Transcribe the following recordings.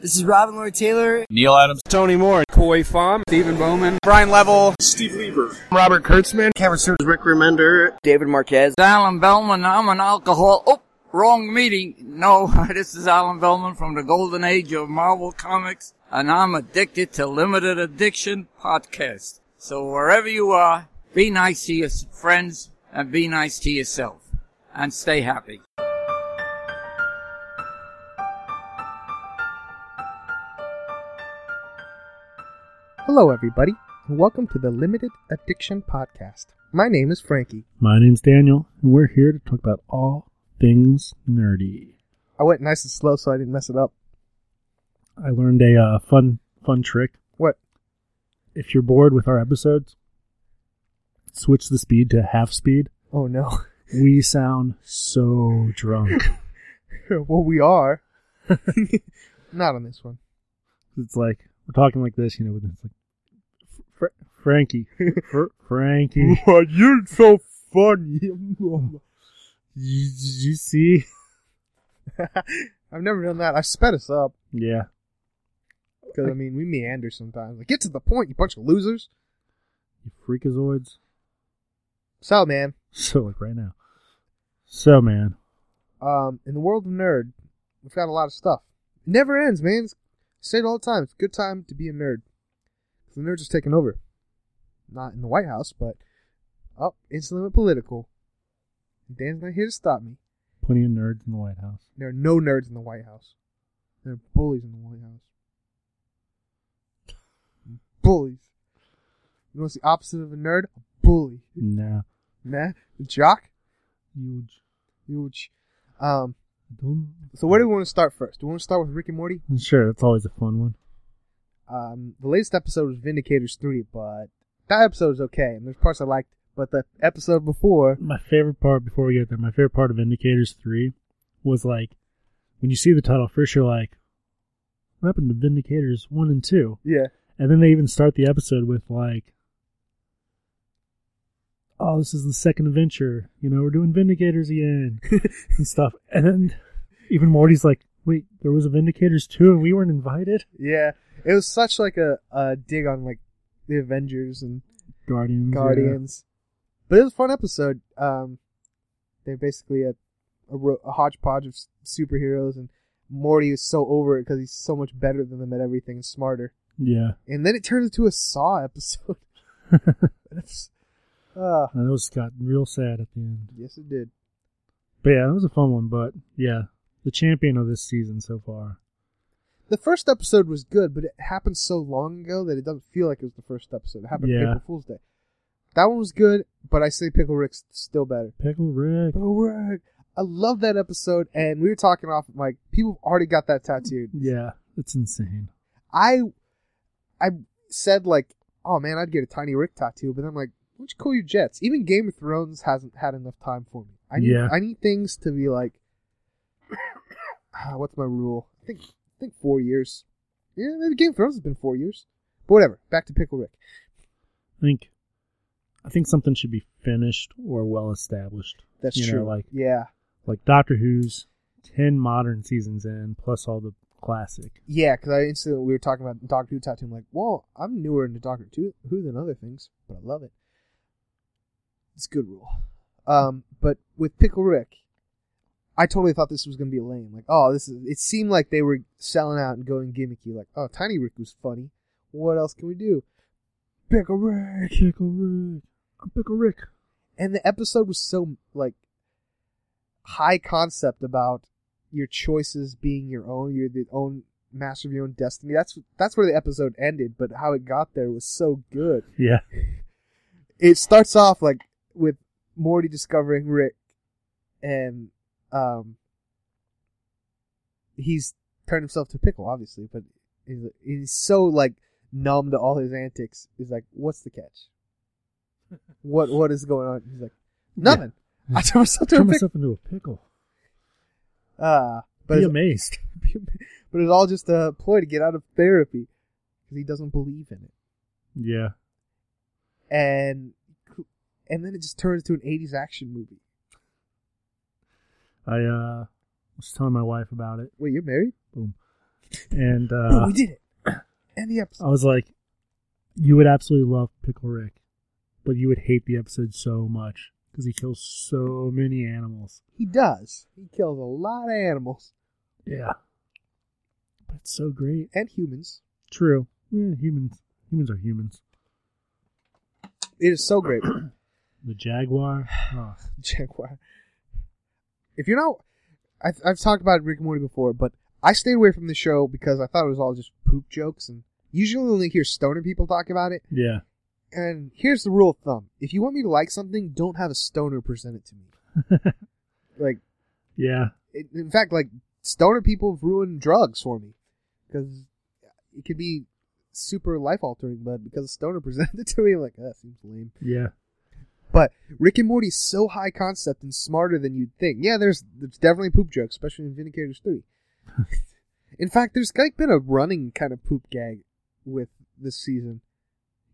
This is Robin Lloyd Taylor. Neal Adams. Tony Moore. Coy Fom. Stephen Bowman. Brian Level. Steve Lieber. Robert Kurtzman. Kevin Stewart. Rick Remender. David Marquez. Allen Bellman. I'm an alcohol. Oh, wrong meeting. No, this is Allen Bellman from the golden age of Marvel Comics, and I'm addicted to Limited Addiction Podcast. So wherever you are, be nice to your friends and be nice to yourself. And stay happy. Hello, everybody, and welcome to the Limited Addiction Podcast. My name is Frankie. My name's Daniel, and we're here to talk about all things nerdy. I went nice and slow so I didn't mess it up. I learned a uh, fun fun trick. What? If you're bored with our episodes, switch the speed to half speed. Oh no. We sound so drunk. well, we are. Not on this one. It's like we're talking like this, you know. It's like Fr- Frankie, Fr- Frankie. you're so funny. Did you see? I've never done that. I sped us up Yeah. because I mean we meander sometimes. Like, get to the point, you bunch of losers. You freakazoids. So, man, So like right now. So man, um, in the world of nerd, we've got a lot of stuff. It never ends, man. It's, I say it all the time. It's a good time to be a nerd. 'Cause The nerds are taking over. Not in the White House, but up, oh, instantly went political. Dan's not here to stop me. plenty of nerds in the White House. There are no nerds in the White House. There are bullies in the White House. Bullies. You know what's the opposite of a nerd? A bully. Nah. Nah, a jock. Huge. Huge. Um. So where do we want to start first? Do we want to start with Rick and Morty? Sure, that's always a fun one. Um, the latest episode was Vindicators three, but that episode is okay, and there's parts I liked. But the episode before, My favorite part before we get there, my favorite part of Vindicators three was like when you see the title first you're like, What happened to Vindicators one and two? yeah, And then they even start the episode with like Oh, this is the second adventure. You know, we're doing Vindicators again and stuff. And then even Morty's like, Wait, there was a Vindicators two and we weren't invited? yeah, it was such like a, a dig on like the Avengers and Guardians. yeah. Guardians. But it was a fun episode. Um, they're basically a, a, ro- a hodgepodge of s- superheroes, and Morty is so over it because he's so much better than them at everything and smarter. Yeah. And then it turns into a Saw episode. Uh, And those got real sad at the end. yes, it did. But yeah, it was a fun one. But yeah, the champion of this season so far. The first episode was good, but it happened so long ago that it doesn't feel like it was the first episode. It happened Yeah. April Fool's Day. That one was good, but I say Pickle Rick's still better. Pickle Rick. Pickle Rick. I love that episode, and we were talking off like people already got that tattooed. Yeah, it's insane. I I said like, oh man, I'd get a Tiny Rick tattoo, but I'm like, why don't you call your Jets? Even Game of Thrones hasn't had enough time for me. I need Yeah. I need things to be like, ah, what's my rule? I think I think four years. Yeah, maybe Game of Thrones has been four years, but whatever. Back to Pickle Rick. I think, I think something should be finished or well established. That's You know, true. like- yeah, Like Doctor Who's ten modern seasons in, plus all the classic. yeah. Because I instantly we were talking about Doctor Who tattoo. I'm like, well, I'm newer into Doctor Who Who than other things, but I love it. It's a good rule. Um, but with Pickle Rick, I totally thought this was gonna be lame. Like, oh, this is. It seemed like they were selling out and going gimmicky. Like, oh, Tiny Rick was funny. What else can we do? Pickle Rick. Pickle Rick. I'm Pickle Rick. And the episode was so like high concept about your choices being your own. You're the own master of your own destiny. That's that's where the episode ended. But how it got there was so good. Yeah. it starts off like with Morty discovering Rick, and um, he's turned himself to pickle, obviously, but he's, he's so like numb to all his antics. He's like, "What's the catch? What what is going on?" He's like, "Nothing. I turned myself to Turn pickle." myself into a pickle. Uh, but Be amazed. but it's all just a ploy to get out of therapy because he doesn't believe in it. Yeah. And and then it just turns to an '80s action movie. I uh was telling my wife about it. Wait, you're married? Boom. and uh, we did it. And the episode. I was like, you would absolutely love Pickle Rick, but you would hate the episode so much because he kills so many animals. He does. He kills a lot of animals Yeah, but it's so great. and humans. True. Yeah, humans. Humans are humans. It is so great. The jaguar. Oh, Jaguar. If you're not, I've, I've talked about Rick and Morty before, but I stayed away from the show because I thought it was all just poop jokes, and usually only hear stoner people talk about it. yeah. And here's the rule of thumb: if you want me to like something, don't have a stoner present it to me. like, Yeah. it, in fact, like stoner people have ruined drugs for me because it could be super life altering, but because a stoner presented it to me, I'm like, "Ah, that seems lame. Yeah. But Rick and Morty's so high concept and smarter than you'd think. Yeah, there's there's definitely poop jokes, especially in Vindicators 3. in fact, there's like been a running kind of poop gag with this season.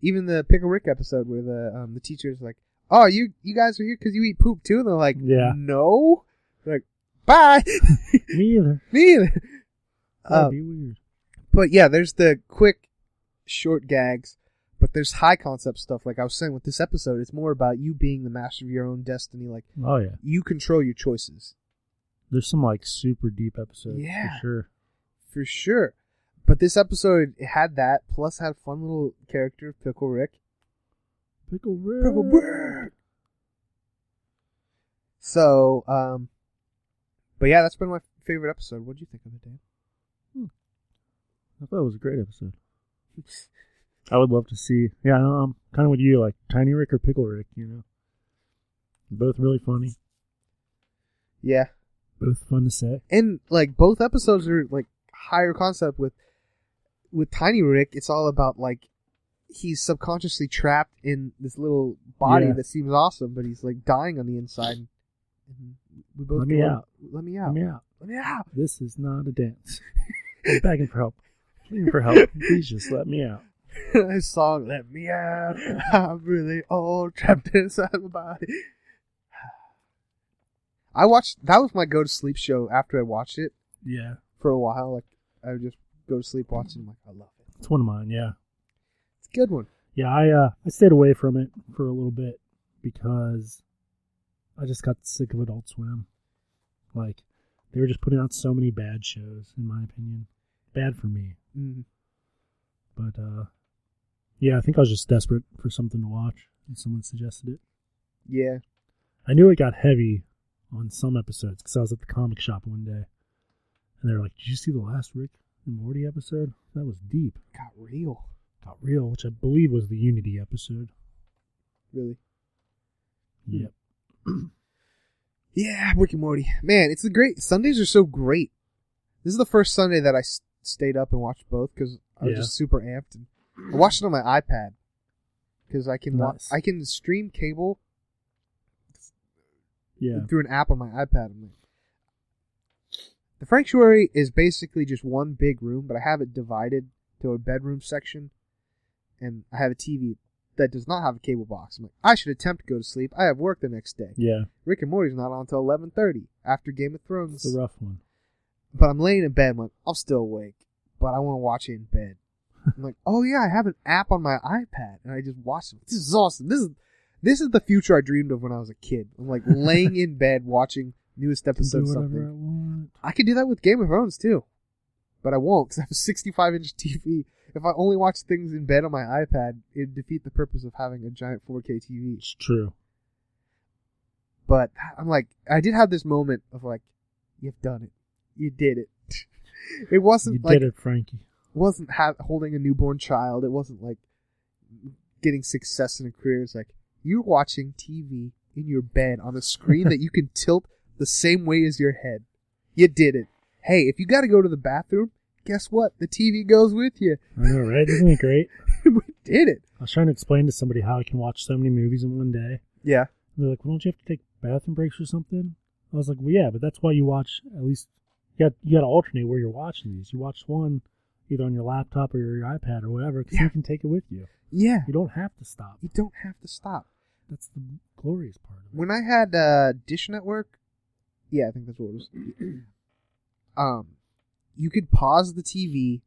Even the Pickle Rick episode where the um, the teacher's like, "Oh, you you guys are here because you eat poop too," and they're like, Yeah. no." They're like, "Bye." Me either. Me either. That'd Um, be weird. but yeah, there's the quick, short gags, there's high concept stuff. Like I was saying with this episode, it's more about you being the master of your own destiny. Like Oh yeah. you control your choices There's some like super deep episodes Yeah. for sure. for sure. But this episode it had that, plus had a fun little character, Pickle Rick. Pickle Rick. Pickle Rick. So, um, but yeah, that's been my favorite episode. What do you think of it, Dan? I thought it was a great episode. I would love to see. Yeah, I know, I'm kind of with you, like Tiny Rick or Pickle Rick. You know, both really funny, Yeah, both fun to say. and like both episodes are like higher concept with with Tiny Rick. It's all about like he's subconsciously trapped in this little body Yeah. that seems awesome, but he's like dying on the inside. We both Let me out. Let me out. Let me out. Let me out. This is not a dance. I'm begging for help. Pleading for help. Please just let me out. this song, "Let Me Out." I'm really all trapped inside my body. I watched. That was my go to sleep show after I watched it Yeah, for a while. Like I would just go to sleep watching. Like, I love it. it's one of mine. Yeah, It's a good one. yeah. I uh I stayed away from it for a little bit because I just got sick of Adult Swim. Like they were just putting out so many bad shows, in my opinion. Bad for me. Mm. But uh yeah, I think I was just desperate for something to watch and someone suggested it. Yeah. I knew it got heavy on some episodes because I was at the comic shop one day and they were like, Did you see the last Rick and Morty episode? That was deep. Got real. Got real, which I believe was the Unity episode. Really. Hmm. Yep. Yeah, Rick and Morty. Man, it's a great. Sundays are so great. This is the first Sunday that I s- stayed up and watched both because I was Yeah. just super amped. And I watched it on my iPad because I can wa- Nice. I can stream cable Yeah. through an app on my iPad. I'm like, the Sanctuary is basically just one big room, but I have it divided to a bedroom section, and I have a TV that does not have a cable box. I'm like, I should attempt to go to sleep. I have work the next day. Yeah. Rick and Morty's not on until eleven thirty after Game of Thrones. It's a rough one. But I'm laying in bed. I'm like, I'm still awake, but I want to watch it in bed. I'm like, oh yeah, I have an app on my iPad, and I just watch it. This is awesome. This is this is the future I dreamed of when I was a kid. I'm like laying in bed watching newest episode of something. I. I could do that with Game of Thrones too, but I won't because I have a 65 inch TV. If I only watch things in bed on my iPad, it'd defeat the purpose of having a giant 4K TV. It's true. But I'm like, I did have this moment of like, you've done it, you did it. it wasn't You like did it, Frankie. Wasn't ha- holding a newborn child. It wasn't like getting success in a career. It's like you're watching TV in your bed on a screen that you can tilt the same way as your head. You did it. Hey, if you got to go to the bathroom, guess what? The TV goes with you. I know, right? Isn't it great? we did it. I was trying to explain to somebody how I can watch so many movies in one day. Yeah. And they're like, well, don't you have to take bathroom breaks or something? I was like, well, yeah, but that's why you watch at least. You got you got to alternate where you're watching these. You watch one either on your laptop or your iPad or whatever, because Yeah. you can take it with you. Yeah. You don't have to stop. You don't have to stop. That's the glorious part of it. When I had uh, Dish Network, yeah, I think that's what it was. um, you could pause the TV,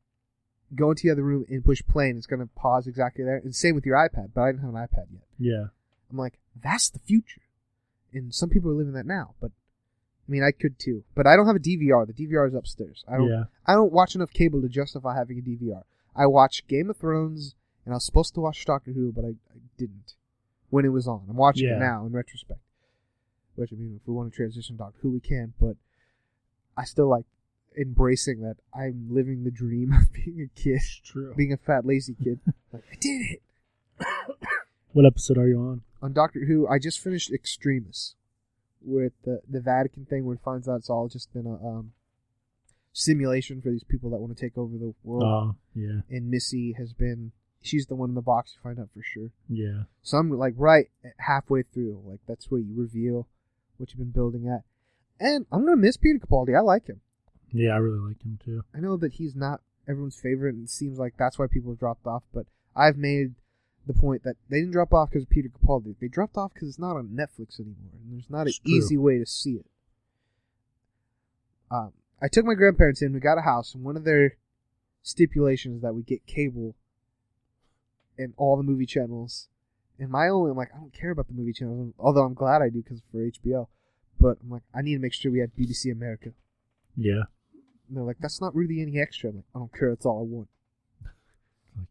go into the other room and push play, and it's gonna pause exactly there. And same with your iPad, but I didn't have an iPad yet. Yeah. I'm like, that's the future. And some people are living that now, but I mean, I could too. But I don't have a DVR. The DVR is upstairs. I don't. Yeah. I don't watch enough cable to justify having a DVR. I watch Game of Thrones, and I was supposed to watch Doctor Who, but I, I didn't when it was on. I'm watching Yeah. it now in retrospect. Which I mean, if we want to transition to Doctor Who, we can. But I still like embracing that I'm living the dream of being a kid, True. being a fat lazy kid. like I did it. What episode are you on? on Doctor Who, I just finished Extremis with the the Vatican thing where it finds out it's all just been a um, simulation for these people that want to take over the world. Oh, yeah. and Missy has been she's the one in the box you find out for sure. Yeah. So I'm like right halfway through. Like that's where you reveal what you've been building at. And I'm gonna miss Peter Capaldi. I like him. Yeah, I really like him too. I know that he's not everyone's favorite, and it seems like that's why people have dropped off. But I've made the point that they didn't drop off because of Peter Capaldi. They dropped off because it's not on Netflix anymore, and there's not an true. easy way to see it. Um, I took my grandparents in. We got a house, and one of their stipulations that we get cable and all the movie channels. And my only, I'm like, I don't care about the movie channels, although I'm glad I do because for HBO. But I'm like, I need to make sure we have BBC America. Yeah. And they're like, that's not really any extra. I'm like, I don't care. That's all I want. Like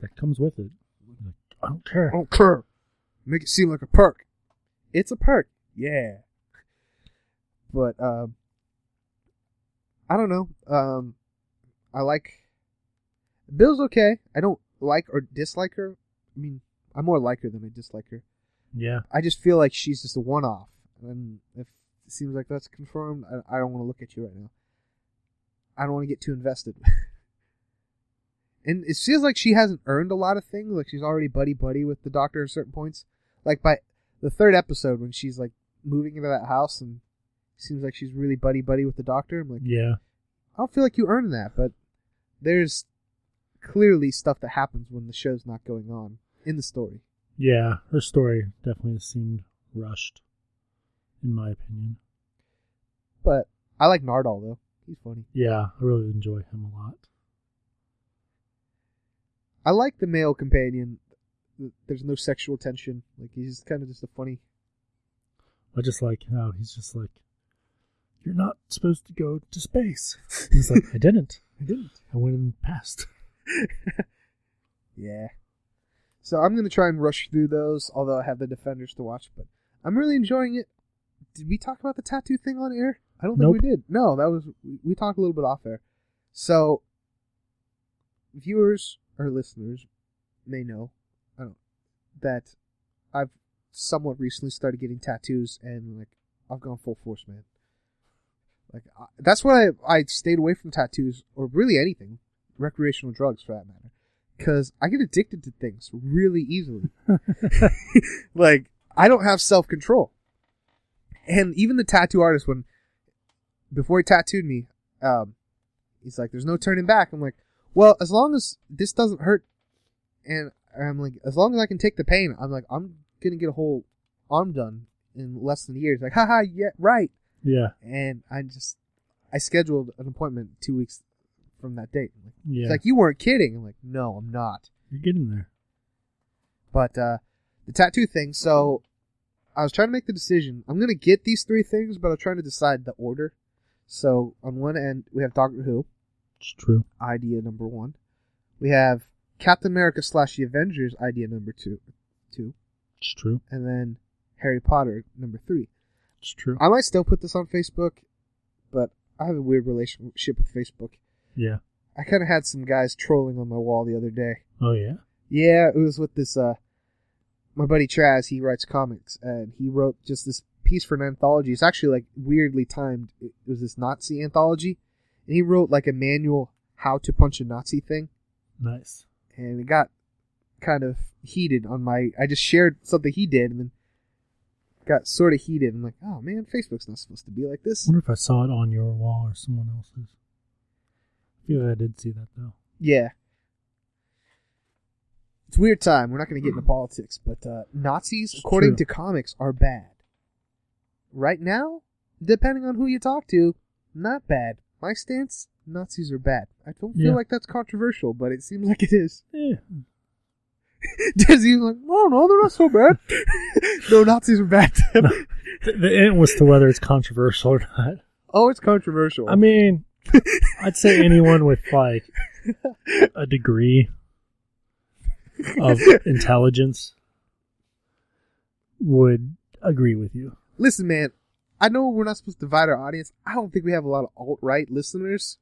that comes with it. I don't care. I don't care. Make it seem like a perk. It's a perk. Yeah. But um I don't know. Um I like Bill's okay. I don't like or dislike her. I mean, I more like her than I dislike her. Yeah. I just feel like she's just a one off. And if it seems like that's confirmed, I, I don't want to look at you right now. I don't want to get too invested. and it feels like she hasn't earned a lot of things. Like she's already buddy buddy with the doctor at certain points. Like by the third episode when she's like moving into that house and seems like she's really buddy buddy with the doctor. I'm like, Yeah. I don't feel like you earned that, but there's clearly stuff that happens when the show's not going on in the story. Yeah. Her story definitely seemed rushed, in my opinion. But I like Nardole though. He's funny. Yeah, I really enjoy him a lot. I like the male companion. There's no sexual tension. Like he's kind of just a funny. I just like how he's just like, "You're not supposed to go to space." He's like, "I didn't. I didn't. I went in past." Yeah. So I'm gonna try and rush through those, although I have the defenders to watch. But I'm really enjoying it. Did we talk about the tattoo thing on air? I don't think we did. No, that was we- we talked a little bit off air. So viewers or listeners may know, I don't that I've somewhat recently started getting tattoos, and like I've gone full force, man. Like I, that's why I, I stayed away from tattoos or really anything, recreational drugs for that matter, because I get addicted to things really easily. like I don't have self control, and even the tattoo artist when before he tattooed me, um, he's like, "There's no turning back." I'm like, "Well, as long as this doesn't hurt," and I'm like, "As long as I can take the pain," I'm like, "I'm gonna get a whole arm done in less than a year." He's like, "Haha, yeah, right." Yeah, And I just, I scheduled an appointment two weeks from that date. Like, yeah. It's like you weren't kidding. I'm like, "No, I'm not." You're getting there. But uh, the tattoo thing. So I was trying to make the decision. I'm gonna get these three things, but I'm trying to decide the order. So on one end we have Doctor Who, It's true. idea number one. We have Captain America slash the Avengers, idea number two, two, It's true. and then Harry Potter number three. It's true. I might still put this on Facebook, but I have a weird relationship with Facebook. Yeah. I kind of had some guys trolling on my wall the other day. Oh yeah. Yeah, it was with this uh my buddy Traz, he writes comics and he wrote just this piece for an anthology. It's actually like weirdly timed. It was this Nazi anthology. And he wrote like a manual how to punch a Nazi thing Nice. and it got kind of heated on my I just shared something he did and then got sort of heated. I'm like, "Oh man, Facebook's not supposed to be like this. I this." wonder if I saw it on your wall or someone else's. I feel like I did see that though. Yeah. It's a weird time. We're not going to get into politics, but uh, Nazis, It's according true. to comics, are bad. Right now, depending on who you talk to, not bad. My stance, Nazis are bad. I don't feel Yeah. like that's controversial, but it seems like it is. Yeah. Dizzy's like, oh no, they're not so bad. no, Nazis are bad. The, the int was to whether it's controversial or not. oh, it's controversial. I mean, I'd say anyone with like a degree of intelligence would agree with you. listen, man. I know we're not supposed to divide our audience. I don't think we have a lot of alt right listeners.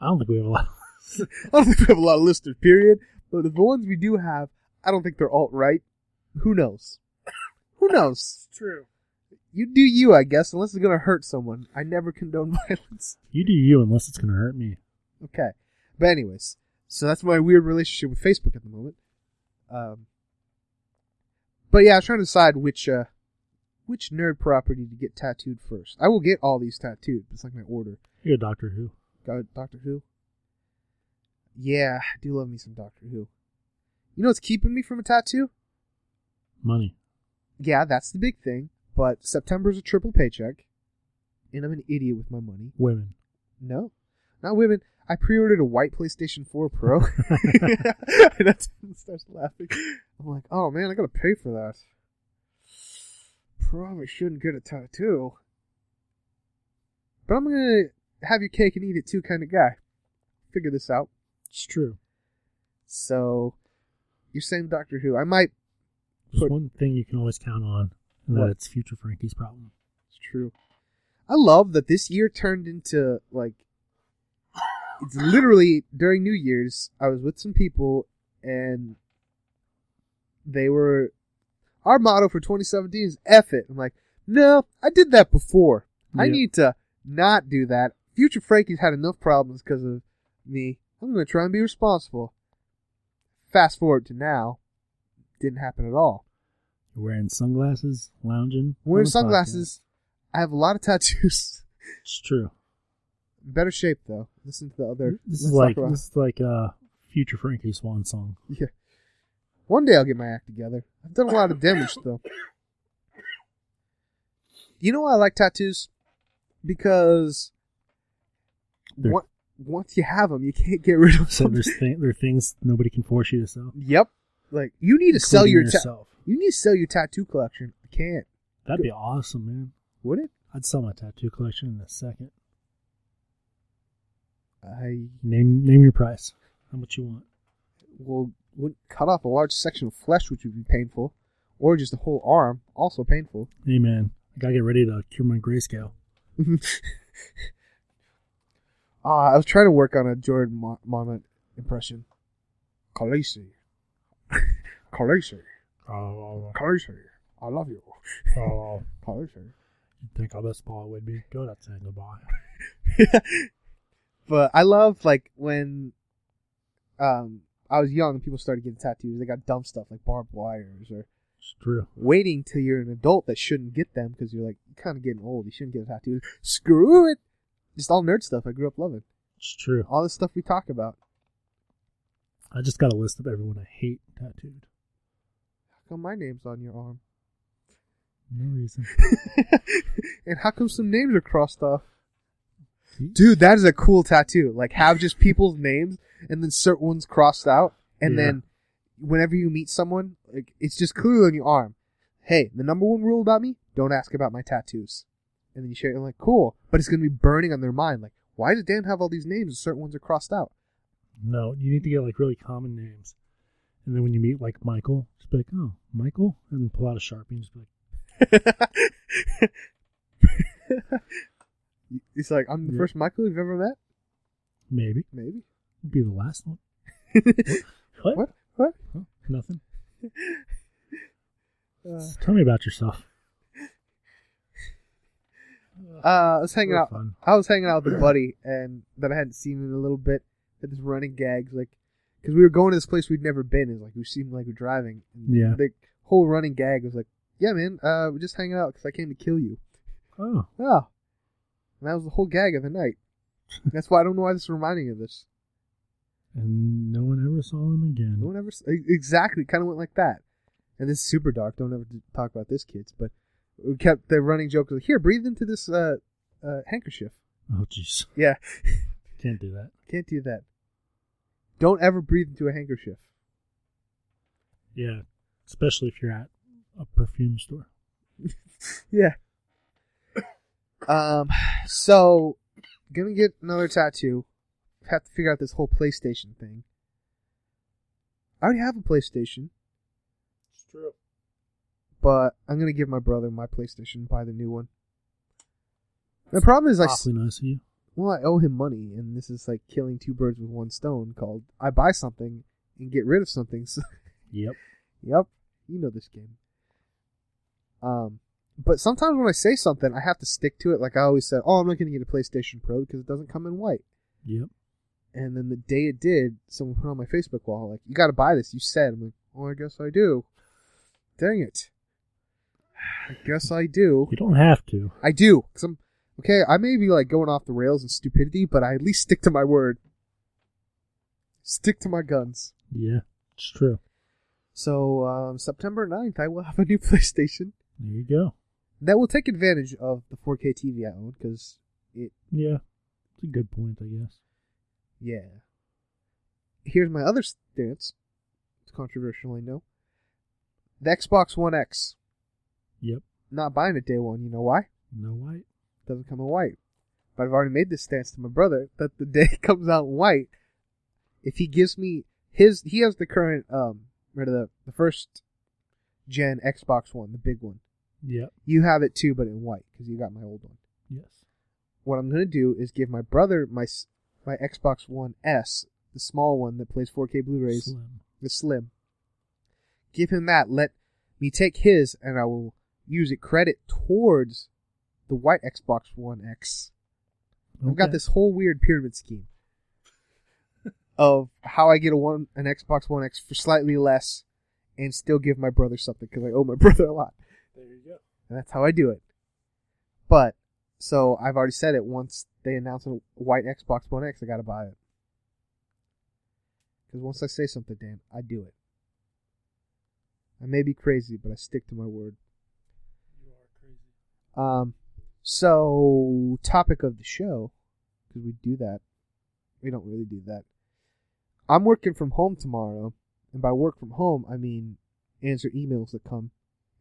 I don't think we have a lot. I don't think we have a lot of listeners, period. But the ones we do have, I don't think they're alt right. Who knows? Who knows? True. You do you, I guess, unless it's gonna hurt someone. I never condone violence. You do you unless it's to hurt me. Okay. But anyways, so that's my weird relationship with Facebook at the moment. Um But yeah, I was trying to decide which uh which nerd property to get tattooed first. I will get all these tattooed. It's like my order. You're a Doctor Who. Got Doctor Who? Yeah, I do love me some Doctor Who. You know what's keeping me from a tattoo? Money. Yeah, that's the big thing. But September's a triple paycheck, and I'm an idiot with my money. Women. No, not women. I pre-ordered a white PlayStation 4 Pro. that's starts laughing. I'm like, oh man, I gotta pay for that. Probably shouldn't get a tattoo. But I'm gonna have your cake and eat it too kind of guy. Figure this out. It's true. So, you're saying Doctor Who? I might. There's Put- one thing you can always count on, and What? that it's future Frankie's problem. It's true. I love that this year turned into like it's literally during New Year's. I was with some people and they were our motto for 2017 is F it. I'm like, no, I did that before. I need to not do that. Future Frankie's had enough problems because of me. I'm going to try and be responsible. Fast forward to now, didn't happen at all. You're wearing sunglasses, lounging. Wearing sunglasses. I have a lot of tattoos. It's true. Better shape though. Listen to the other. This is like this is like uh future Frankie swan song. Yeah. One day I'll get my act together. I've done a lot of damage though. You know why I like tattoos? Because They're- on- once you have them, you can't get rid of So them. there's th- there are things nobody can force you to sell. yep. Like you need to sell your ta- you need to sell your tattoo collection. I can't. That'd be awesome, man. Would it? I'd sell my tattoo collection in a second. I Name name your price. How much you want? will would cut off a large section of flesh, which would be painful, or just a whole arm, also painful. Hey man, I gotta get ready to cure my grayscale. Ah, I was trying to work on a Jorah Mo- Mormont impression. Khaleesi. Khaleesi. Oh, Khaleesi. I love you. oh, Khaleesi. you think how this ball would be? good at saying goodbye. but I love, like, when um I was young and people started getting tattoos. They got dumb stuff like barbed wires or It's true. waiting till you're an adult that shouldn't get them because you're like, kind of getting old. You shouldn't get a tattoo. Screw it. Just all nerd stuff I grew up loving. It's true. All the stuff we talk about. I just got a list of everyone I hate tattooed. How come my name's on your arm? No reason. and how come some names are crossed off? Dude, that is a cool tattoo. Like have just people's names and then certain ones crossed out, and Yeah. then whenever you meet someone, like it's just clearly on your arm. Hey, the number one rule about me: don't ask about my tattoos. And then you share it, and like, cool, but it's gonna be burning on their mind. Like, why does Dan have all these names and certain ones are crossed out? No, you need to get like really common names. And then when you meet like Michael, just be like, oh, Michael? And then pull out a Sharpie and just be like, It's like I'm the Yeah. first Michael you've ever met. maybe. Maybe. Be the last one. What? What? What? Oh, nothing. Uh, Tell me about yourself. uh, I was hanging out. Fun. I was hanging out with a buddy and that I hadn't seen in a little bit. Had this running gags like because we were going to this place we'd never been. It's like we seemed like we're driving. And Yeah. The whole running gag was like, "Yeah, man, uh, we're just hanging out because I came to kill you." Oh, Oh, and that was the whole gag of the night. That's why I don't know why this is reminding me of this. and no one ever saw him again. No one ever exactly kind of went like that. And this is super dark. Don't ever talk about this, kids. But we kept the running joke was here. Breathe into this uh, uh, handkerchief. Oh, jeez. Yeah. Can't do that. Can't do that. Don't ever breathe into a handkerchief. Yeah, especially if you're at a perfume store. Yeah. Um. So, gonna get another tattoo. Have to figure out this whole PlayStation thing. I already have a PlayStation, It's true. but I'm gonna give my brother my PlayStation, and buy the new one. The problem is, I Awfully nice of you. well, I owe him money, and this is like killing two birds with one stone. Called I buy something and get rid of something. So Yep. Yep, you know this game. Um, but sometimes when I say something, I have to stick to it. Like I always said, "Oh, I'm not going to get a PlayStation Pro because it doesn't come in white." Yep. And then the day it did, someone put on my Facebook wall, like, "You got to buy this." You said, "I'm like, oh, I guess I do." Dang it! I guess I do. You don't have to. I do. Cause I'm okay. I may be like going off the rails in stupidity, but I at least stick to my word. Stick to my guns. Yeah, it's true. So um, September 9th, I will have a new PlayStation. There you go. That will take advantage of the 4K TV I own because it, Yeah, it's a good point, I guess. yeah. Here's my other stance. It's controversial, I know. The Xbox One X. Yep. Not buying it day one. You know why? No white. Doesn't come in white. But I've already made this stance to my brother that the day it comes out in white, if he gives me his, he has the current, um, or the the first gen Xbox One, the big one. Yep. You have it too, but in white because you got my old one. Yes. what I'm gonna do is give my brother my my Xbox One S, the small one that plays 4K Blu-rays, Slim. the slim. Give him that. Let me take his, and I will use it credit towards the white Xbox One X. I've got this whole weird pyramid scheme of how I get a one an Xbox One X for slightly less, and still give my brother something because I owe my brother a lot. There you go. And that's how I do it. But so I've already said it. Once they announce a white Xbox One X, I gotta buy it. Because once I say something, Dan, I do it. I may be crazy, but I stick to my word. You are crazy. Um, so topic of the show, because we do that. We don't really do that. I'm working from home tomorrow, and by work from home, I mean answer emails that come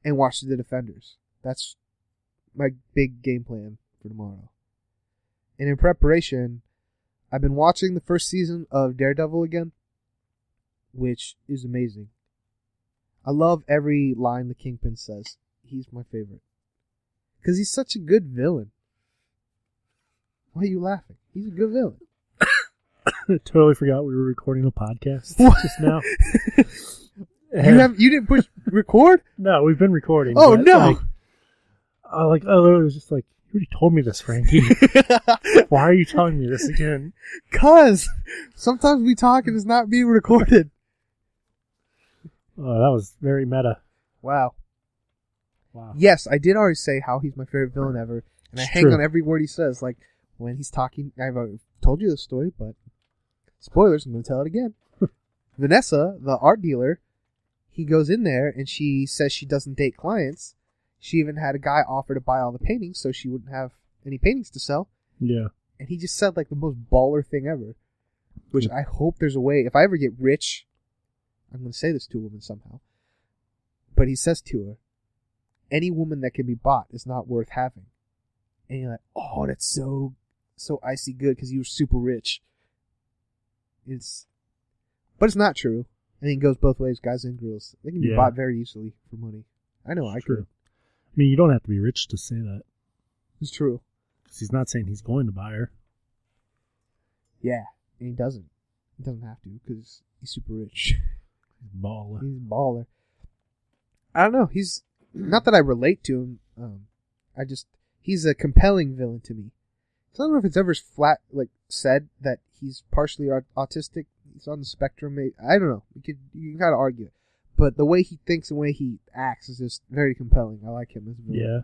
and watch the Defenders. That's my big game plan for tomorrow. And in preparation, I've been watching the first season of Daredevil again, which is amazing. I love every line the Kingpin says. He's my favorite. Because he's such a good villain. Why are you laughing? He's a good villain. I totally forgot we were recording a podcast What? just now. You have you didn't push record? no, we've been recording. Oh but, no! Like, I like I literally was just like, you already told me this, Frankie. Why are you telling me this again? Cause sometimes we talk and it's not being recorded. Oh, that was very meta. Wow. Wow. Yes, I did already say how he's my favorite villain ever, and I It's hang true. on every word he says. Like when he's talking, I've already told you this story, but spoilers. I'm going to tell it again. Vanessa, the art dealer, he goes in there and she says she doesn't date clients. She even had a guy offer to buy all the paintings so she wouldn't have any paintings to sell. Yeah. and he just said like the most baller thing ever. Which I hope there's a way. If I ever get rich, I'm going to say this to a woman somehow. But he says to her, "Any woman that can be bought is not worth having." And you're like, "Oh, that's so so icy good because you were super rich." It's, but it's not true. I think it goes both ways, guys and girls. They can be Yeah. bought very easily for money. I know I true. could. I mean, you don't have to be rich to say that. It's true. Because he's not saying he's going to buy her. Yeah, and he doesn't. He doesn't have to because he's super rich. He's baller. He's a baller. I don't know. He's not that I relate to him. Um, I just he's a compelling villain to me. I don't know if it's ever flat like said that he's partially autistic. He's on the spectrum. I don't know. You could you can kind of argue it, but the way he thinks and the way he acts is just very compelling. I like him as a villain. Yeah.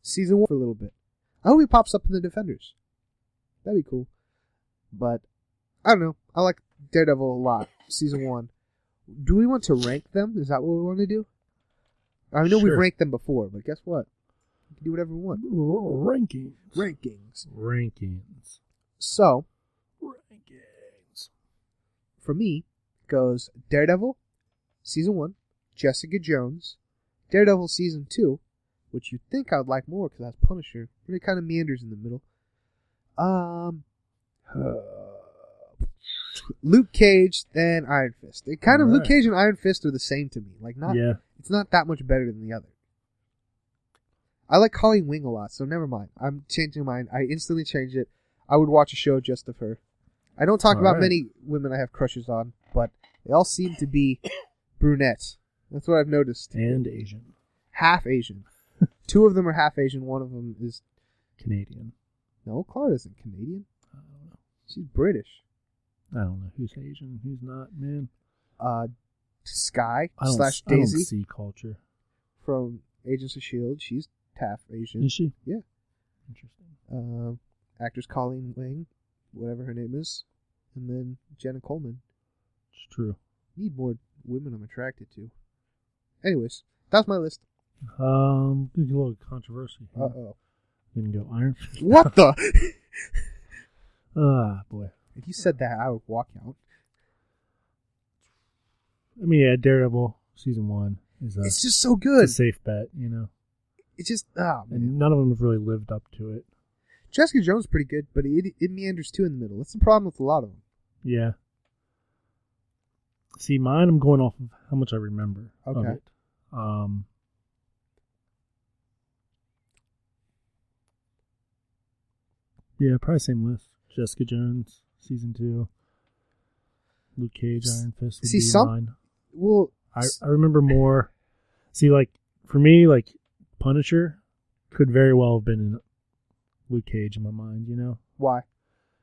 Season one for a little bit. I hope he pops up in the Defenders. That'd be cool. But I don't know. I like Daredevil a lot. Season one. Do we want to rank them? Is that what we want to do? I know we've ranked them before, but guess what? We can do whatever we want. Rankings. Rankings. Rankings. So, Rankings. for me goes Daredevil, season one, Jessica Jones, Daredevil season two, which you'd think I'd like more because that's Punisher, but it kind of meanders in the middle. Um, uh, Luke Cage, then Iron Fist. It kind of Luke Alright. Cage and Iron Fist are the same to me. Like not, yeah. it's not that much better than the other. I like Colleen Wing a lot, so never mind. I'm changing mine. I instantly changed it. I would watch a show just of her. I don't talk about Alright. many women I have crushes on, but they all seem to be brunettes. That's what I've noticed. And Asian. Half Asian. Two of them are half Asian. One of them is Canadian. no. Clara isn't Canadian. I don't know. She's British. I don't know who's Asian, who's not, man. Uh, Skye I don't, slash I don't Daisy see culture. from Agents of Shield. She's half Asian. Is she? Yeah. Interesting. um, actress Colleen Wing, whatever her name is, and then Jenna Coleman. It's true. Need more women I'm attracted to. Anyways, that's my list. Um, a little controversy. Uh oh. Gonna go Iron Fist. What the? Ah, boy. if you said that, I would walk out. I mean, yeah, Daredevil season one is a, It's just so it's good. a safe bet, you know. It's just ah man. And none of them have really lived up to it. Jessica Jones is pretty good, but it, it meanders too in the middle. That's the problem with a lot of them. Yeah. See, mine, I'm going off of how much I remember of Okay. it. Um, yeah, probably same list. Jessica Jones, season two. Luke Cage, Iron Fist would see, be some- mine. Well, I, I remember more. See, like, for me, like, Punisher could very well have been in Luke Cage in my mind, you know? why?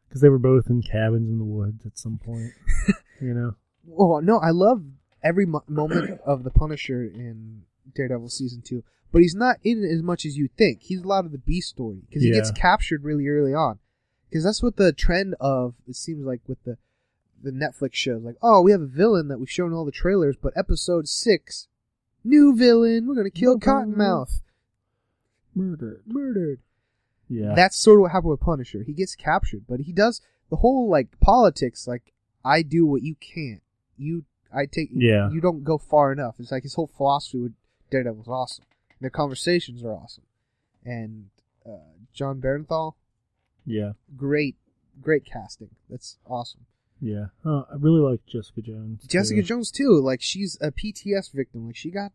Because they were both in cabins in the woods at some point, you know? Well, no, I love every mo- moment of the Punisher in Daredevil season two, but he's not in it as much as you think. He's a lot of the B story because he gets captured really early on. Because that's what the trend of it seems like with the the Netflix shows. Like, oh, we have a villain that we've shown in all the trailers, but episode six, new villain, we're gonna kill Cottonmouth, Murdered. murdered. Yeah. That's sort of what happened with Punisher. He gets captured, but he does the whole like politics. Like, I do what you can't. You, I take. Yeah. You don't go far enough. It's like his whole philosophy with Daredevil was awesome. Their conversations are awesome, and uh, Jon Bernthal, yeah. great, great casting. That's awesome. Yeah. Oh, I really like Jessica Jones. Jessica too. Jones too. Like she's a PTS victim. Like she got,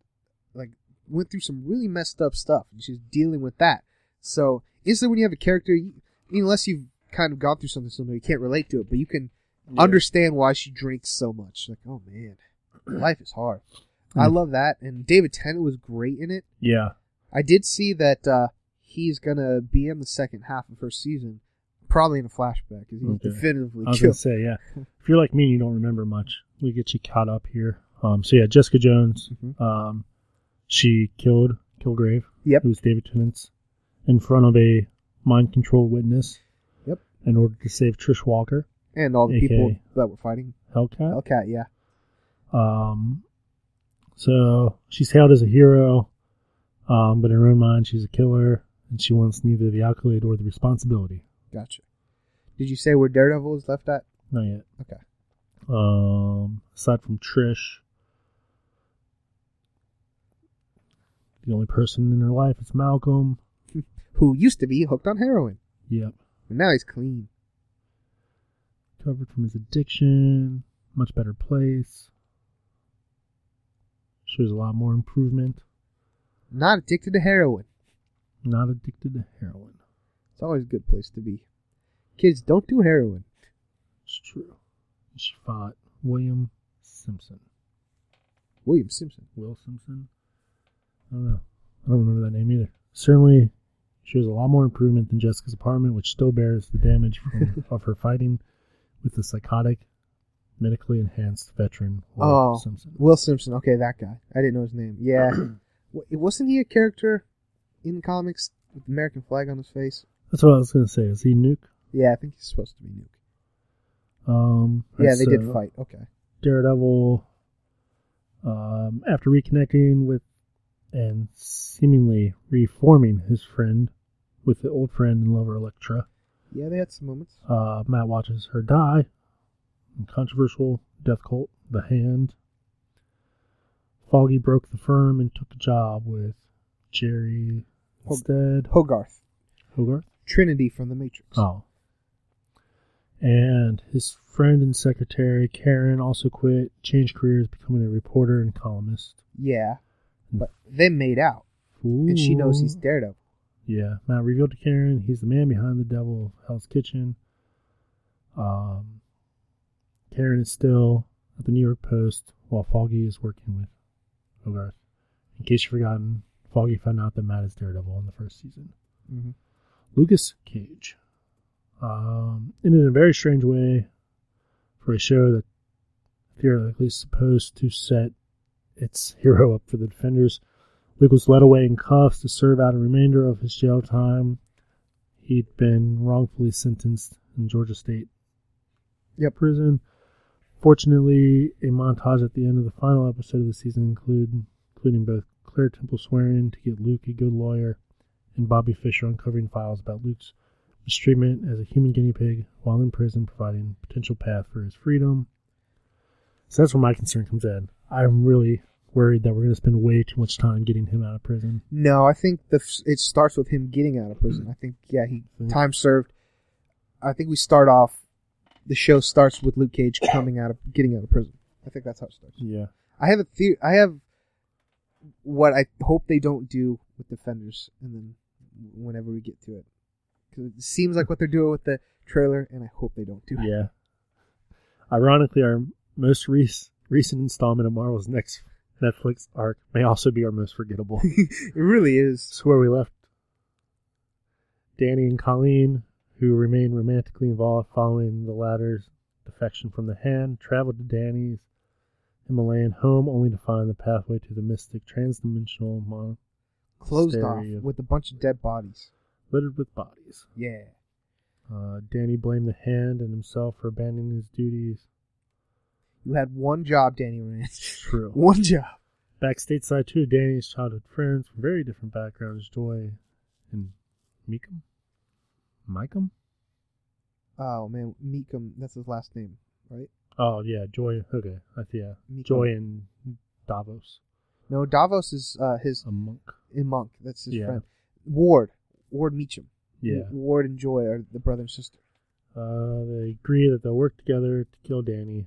like, went through some really messed up stuff, and she's dealing with that. So instantly, when you have a character, you, unless you've kind of gone through something similar, you can't relate to it, but you can Yeah. understand why she drinks so much. Like, oh man, life is hard. I Mm. love that, and David Tennant was great in it. Yeah. I did see that uh, he's gonna be in the second half of her season, probably in a flashback, because he's Okay. definitively I was gonna say, yeah. If you're like me and you don't remember much, we get you caught up here. Um. So yeah, Jessica Jones. Mhm. Um, she killed Kilgrave. Yep. Who's David Tennant's in front of a mind control witness. Yep. In order to save Trish Walker, And all the AKA. people that were fighting Hellcat. Hellcat, yeah. Um, so she's hailed as a hero, um, but in her own mind, she's a killer, and she wants neither the accolade or the responsibility. Gotcha. Did you say where Daredevil is left at? Not yet. Okay. Um, aside from Trish, the only person in her life is Malcolm. Who used to be hooked on heroin, Yep. but now he's clean. Recovered from his addiction, much better place. Shows a lot more improvement. Not addicted to heroin. Not addicted to heroin. It's always a good place to be. Kids, don't do heroin. It's true. She fought William Simpson. William Simpson. Will Simpson? I don't know. I don't remember that name either. Certainly shows a lot more improvement than Jessica's apartment, which still bears the damage from, of her fighting with the psychotic, medically enhanced veteran Will Oh. Simpson. Will Simpson. Okay, that guy. I didn't know his name. Yeah. Wasn't he a character in comics with the American flag on his face? That's what I was gonna say. Is he Nuke? Yeah, I think he's supposed to be Nuke. Um, Yeah, they did uh, fight. Okay. Daredevil. Um, after reconnecting with and seemingly reforming his friend with the old friend and lover Elektra, Yeah, they had some moments. Uh, Matt watches her die controversial death cult, The Hand. Foggy broke the firm and took a job with Jeri instead. Hogarth, Hogarth? Trinity from the Matrix. Oh. And his friend and secretary, Karen, also quit, changed careers, becoming a reporter and columnist. Yeah, but they made out, and she knows he's Daredevil. Yeah, Matt revealed to Karen he's the man behind the devil of Hell's Kitchen. Um, Karen is still at the New York Post while Foggy is working with Hogarth. In case you've forgotten, Foggy found out that Matt is Daredevil in the first season. Mhm. Lucas Cage. Um, and in a very strange way, for a show that theoretically is supposed to set its hero up for the defenders, Luke was led away in cuffs to serve out a remainder of his jail time. He'd been wrongfully sentenced in Georgia State Yep. prison. Fortunately, a montage at the end of the final episode of the season include, including both Claire Temple swearing to get Luke a good lawyer and Bobby Fisher uncovering files about Luke's mistreatment as a human guinea pig while in prison, providing potential path for his freedom. So that's where my concern comes in. I'm really worried that we're going to spend way too much time getting him out of prison. No, I think the it starts with him getting out of prison. I think yeah, he Think- time served. I think we start off. The show starts with Luke Cage coming out of getting out of prison. I think that's how it starts. Yeah. I have a theory. I have what I hope they don't do with Defenders, and then whenever we get to it, because it seems like what they're doing with the trailer, and I hope they don't do it. Yeah. Ironically, our most rec- recent installment of Marvel's next Netflix arc may also be our most forgettable. it really is. It's where we left Danny and Colleen, who remain romantically involved following the latter's defection from the hand, traveled to Danny's Himalayan home only to find the pathway to the mystic transdimensional mon- Closed off with a bunch of dead bodies. littered with bodies. Yeah. Uh, Danny blamed the hand and himself for abandoning his duties. You had one job, Danny Rand. True. one job. Back stateside too, Danny's childhood friends from very different backgrounds, Joy and Meekum? Micum? Oh man, Meekum. That's his last name, right? Oh yeah, Joy. Okay, I see. Yeah, Meekum. Joy and Davos, No, Davos is uh, his a monk. a monk. That's his Yeah. friend. Ward. Ward Meachum. Yeah. Ward and Joy are the brother and sister. Uh, they agree that they'll work together to kill Danny,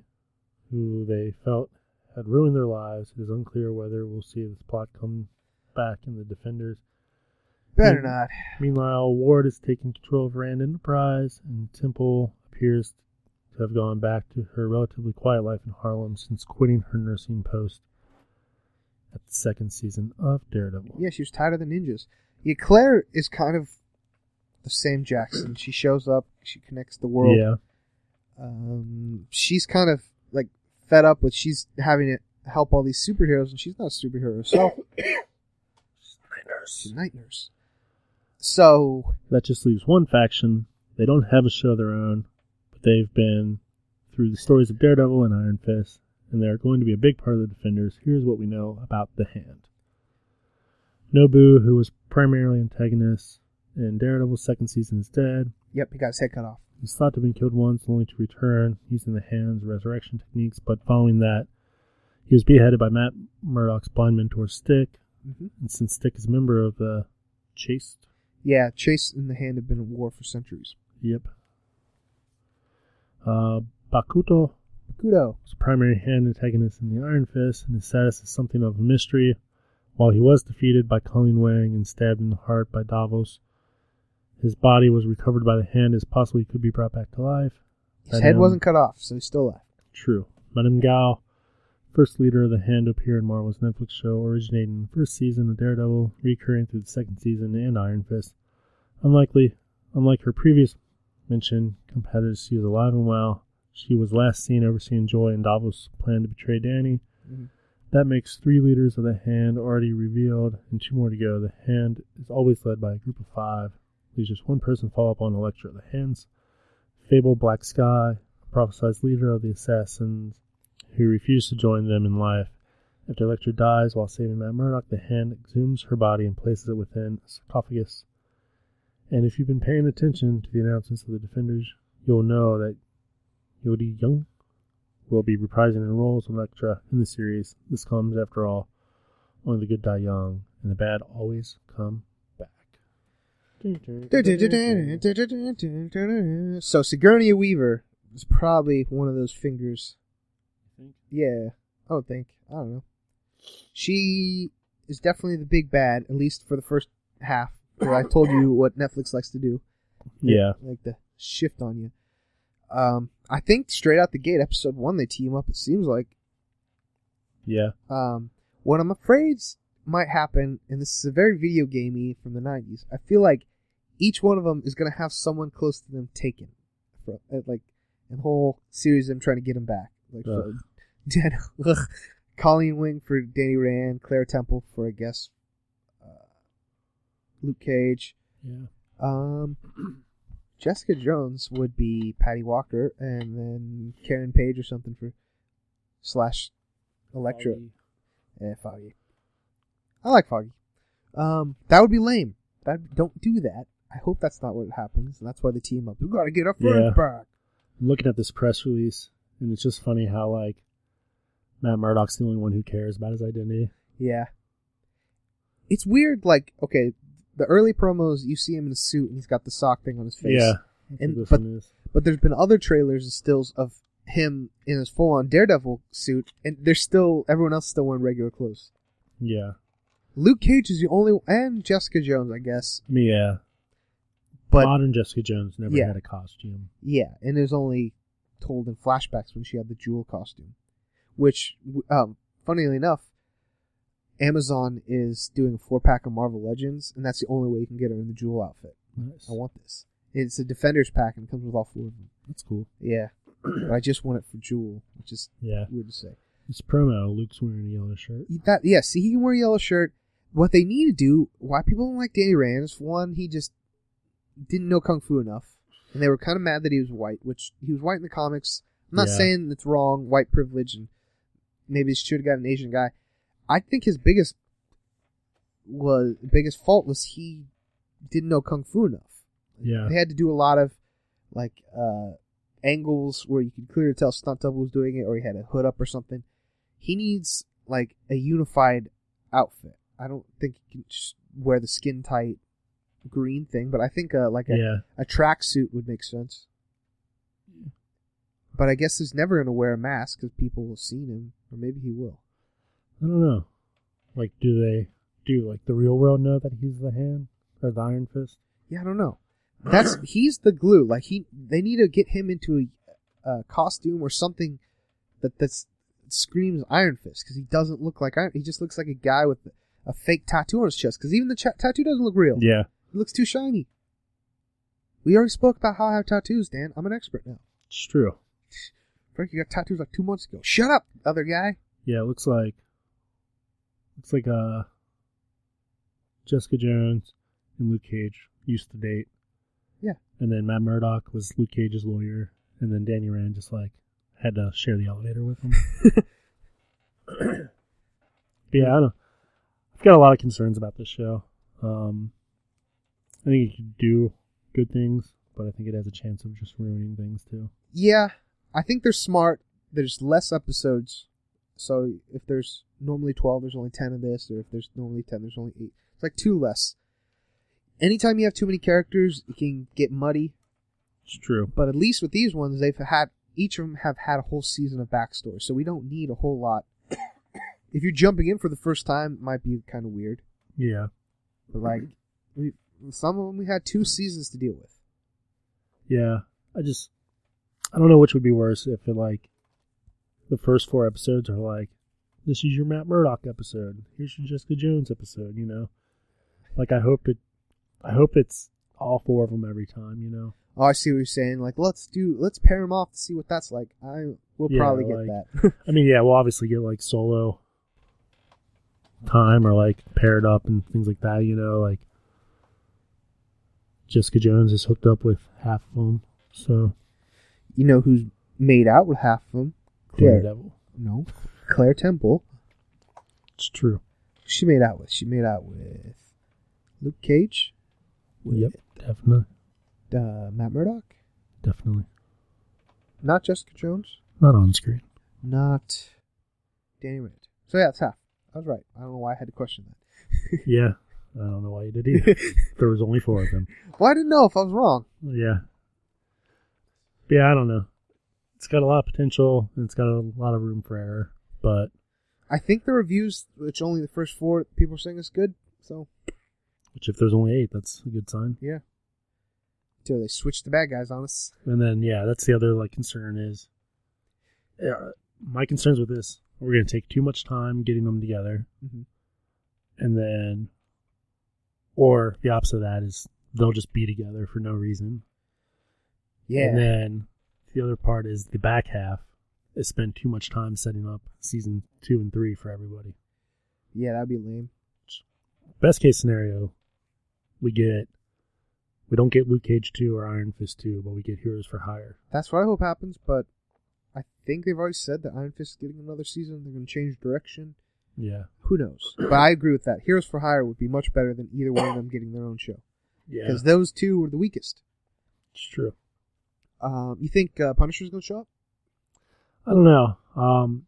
who they felt had ruined their lives. It is unclear whether we'll see this plot come back in the Defenders. Better Hmm. not. Meanwhile, Ward is taking control of Rand Enterprise, and Temple appears to have gone back to her relatively quiet life in Harlem since quitting her nursing post at the second season of Daredevil. Yeah, she was tired of the ninjas. Yeah, Claire is kind of the Sam Jackson. She shows up. She connects the world. Yeah. Um, she's kind of like fed up with she's having to help all these superheroes, and she's not a superhero herself. She's a night nurse. So That just leaves one faction. They don't have a show of their own, but they've been through the stories of Daredevil and Iron Fist, and they're going to be a big part of the Defenders. Here's what we know about the Hand. Nobu, who was primarily antagonist in Daredevil's second season, is dead. Yep, he got his head cut off. He's thought to have been killed once, only to return using the Hand's resurrection techniques, but following that, he was beheaded by Matt Murdock's blind mentor, Stick, hmm and since Stick is a member of the Chaste Yeah, Chaste and the Hand have been at war for centuries. Yep. Uh, Bakuto Kudo. was a primary hand antagonist in the Iron Fist, and his status is something of a mystery. While he was defeated by Colleen Wing and stabbed in the heart by Davos, his body was recovered by the hand as possibly could be brought back to life. His That head wasn't cut off, so he's still alive. True. Madame Gao, first leader of the Hand to appear in Marvel's Netflix show, originating in the first season of Daredevil, recurring through the second season and Iron Fist. Unlikely, unlike her previous mentioned competitors, she is alive and well. She was last seen overseeing Joy and Davos' plan to betray Danny. Mhm. That makes three leaders of the Hand already revealed, and two more to go. The Hand is always led by a group of five. Leaves just one person follow up on Elektra. The Hand's Fable Black Sky, a prophesized leader of the assassins who refused to join them in life. After Elektra dies while saving Matt Murdock, the hand exhumes her body and places it within a sarcophagus. And if you've been paying attention to the announcements of the Defenders, you'll know that Yodi Young will be reprising their roles of Elektra in the series. This comes, after all, only the good die young, and the bad always come. So Sigourney Weaver is probably one of those fingers. Yeah, I would think. I don't know. She is definitely the big bad, at least for the first half. Where I told you what Netflix likes to do. Yeah, like the shift on you. Um, I think straight out the gate, episode one, they team up. It seems like. yeah, Um, what I'm afraid might happen, and this is a very video gamey from the '90s. I feel like each one of them is gonna have someone close to them taken, for, uh, like a whole series of them trying to get them back. Like for. Dan, ugh. Colleen Wing for Danny Rand, Claire Temple for I guess uh, Luke Cage. yeah. Um, Jessica Jones would be Patsy Walker, and then Karen Page or something for slash Elektra. Eh, Foggy. I like Foggy. Um, that would be lame. That don't do that. I hope that's not what happens, that's why they team up. We gotta get our friends Yeah. back. I'm looking at this press release, and it's just funny how like Matt Murdock's the only one who cares about his identity. Yeah. It's weird. Like, okay, the early promos you see him in a suit and he's got the sock thing on his face. Yeah, that's And- what this but- one is. But there's been other trailers and stills of him in his full on Daredevil suit, and there's still everyone else still wearing regular clothes. Yeah, Luke Cage is the only, and Jessica Jones, I guess. I mean, yeah. But Modern Jessica Jones never Yeah. had a costume. yeah, and it was only told in flashbacks when she had the jewel costume, which, um, funnily enough, Amazon is doing a four pack of Marvel Legends, and that's the only way you can get her in the jewel outfit. Nice. I want this. It's a Defenders pack and it comes with all four of them. That's cool. Yeah, but I just want it for Jewel, which is Yeah. weird to say. It's promo, Luke's wearing a yellow shirt. That yeah, see, he can wear a yellow shirt. What they need to do, why people don't like Danny Rand is one, he just didn't know kung fu enough, and they were kind of mad that he was white, which he was white in the comics. I'm not Yeah. saying it's wrong, white privilege, and maybe he should have got an Asian guy. I think his biggest was biggest fault was he didn't know kung fu enough. Yeah. They had to do a lot of like uh angles where you could clearly tell stunt double was doing it, or he had a hood up or something. He needs like a unified outfit. I don't think he can just wear the skin tight green thing, but I think uh, like a Yeah. a tracksuit would make sense. But I guess he's never gonna wear a mask because people will seen him, or maybe he will. I don't know. Like, do they do like the real world know that he's the hand or the Iron Fist? Yeah, I don't know. That's he's the glue. Like he, they need to get him into a, a costume or something that that's screams Iron Fist because he doesn't look like Iron. He just looks like a guy with a fake tattoo on his chest. Because even the ch- tattoo doesn't look real. Yeah. It looks too shiny. We already spoke about how I have tattoos, Dan. I'm an expert now. It's true. Frank, you got tattoos like two months ago. Shut up, other guy. Yeah, it looks like looks like uh Jessica Jones and Luke Cage used to date. Yeah. And then Matt Murdock was Luke Cage's lawyer, and then Danny Rand just like had to share the elevator with him. Yeah, I don't. I've got a lot of concerns about this show. Um, I think it could do good things, but I think it has a chance of just ruining things too. Yeah, I think they're smart. There's less episodes, so if there's normally twelve, there's only ten of this, or if there's normally ten, there's only eight. It's like two less. Anytime you have too many characters, it can get muddy. It's true. But at least with these ones, they've had each of them have had a whole season of backstory, so we don't need a whole lot. if you're jumping in for the first time, it might be kind of weird. Yeah. But like, we some of them we had two seasons to deal with. Yeah, I just I don't know which would be worse if it like the first four episodes are like this is your Matt Murdock episode, here's your Jessica Jones episode, you know. Like I hope it I hope it's all four of them every time, you know. Oh, I see what you're saying. Like, let's do, let's pair them off to see what that's like. I will Yeah, probably get like- that. I mean, yeah, we'll obviously get like solo time or like paired up and things like that, you know, like Jessica Jones is hooked up with half of them, so you know who's made out with half of them? Claire. Daredevil. No, Claire Temple. It's true. She made out with. She made out with Luke Cage. With Yep, definitely, uh, Matt Murdock. definitely. Not Jessica Jones. Not on screen. not Danny Rand. So yeah, it's half. I was right. I don't know why I had to question that. Yeah. I don't know why you did either. there was only four of them. well, I didn't know if I was wrong. Yeah. Yeah, I don't know. It's got a lot of potential and it's got a lot of room for error. But I think the reviews, which only the first four people are saying is good. So which if there's only eight, that's a good sign. yeah, until they switch the bad guys on us. And then yeah, that's the other like concern is yeah, my concerns with this. We're gonna take too much time getting them together, Mhm. and then, or the opposite of that is they'll just be together for no reason. Yeah, And then the other part is the back half is spend too much time setting up season two and three for everybody. yeah, that'd be lame. Best case scenario, we get we don't get Luke Cage two or Iron Fist two, but we get Heroes for Hire. That's what I hope happens. But I think they've already said that Iron Fist is getting another season. They're going to change direction. Yeah, Who knows? But I agree with that. Heroes for Hire would be much better than either one of them getting their own show yeah, because those two were the weakest. it's true. Um, you think uh, Punisher's going to show up? I don't know. Um,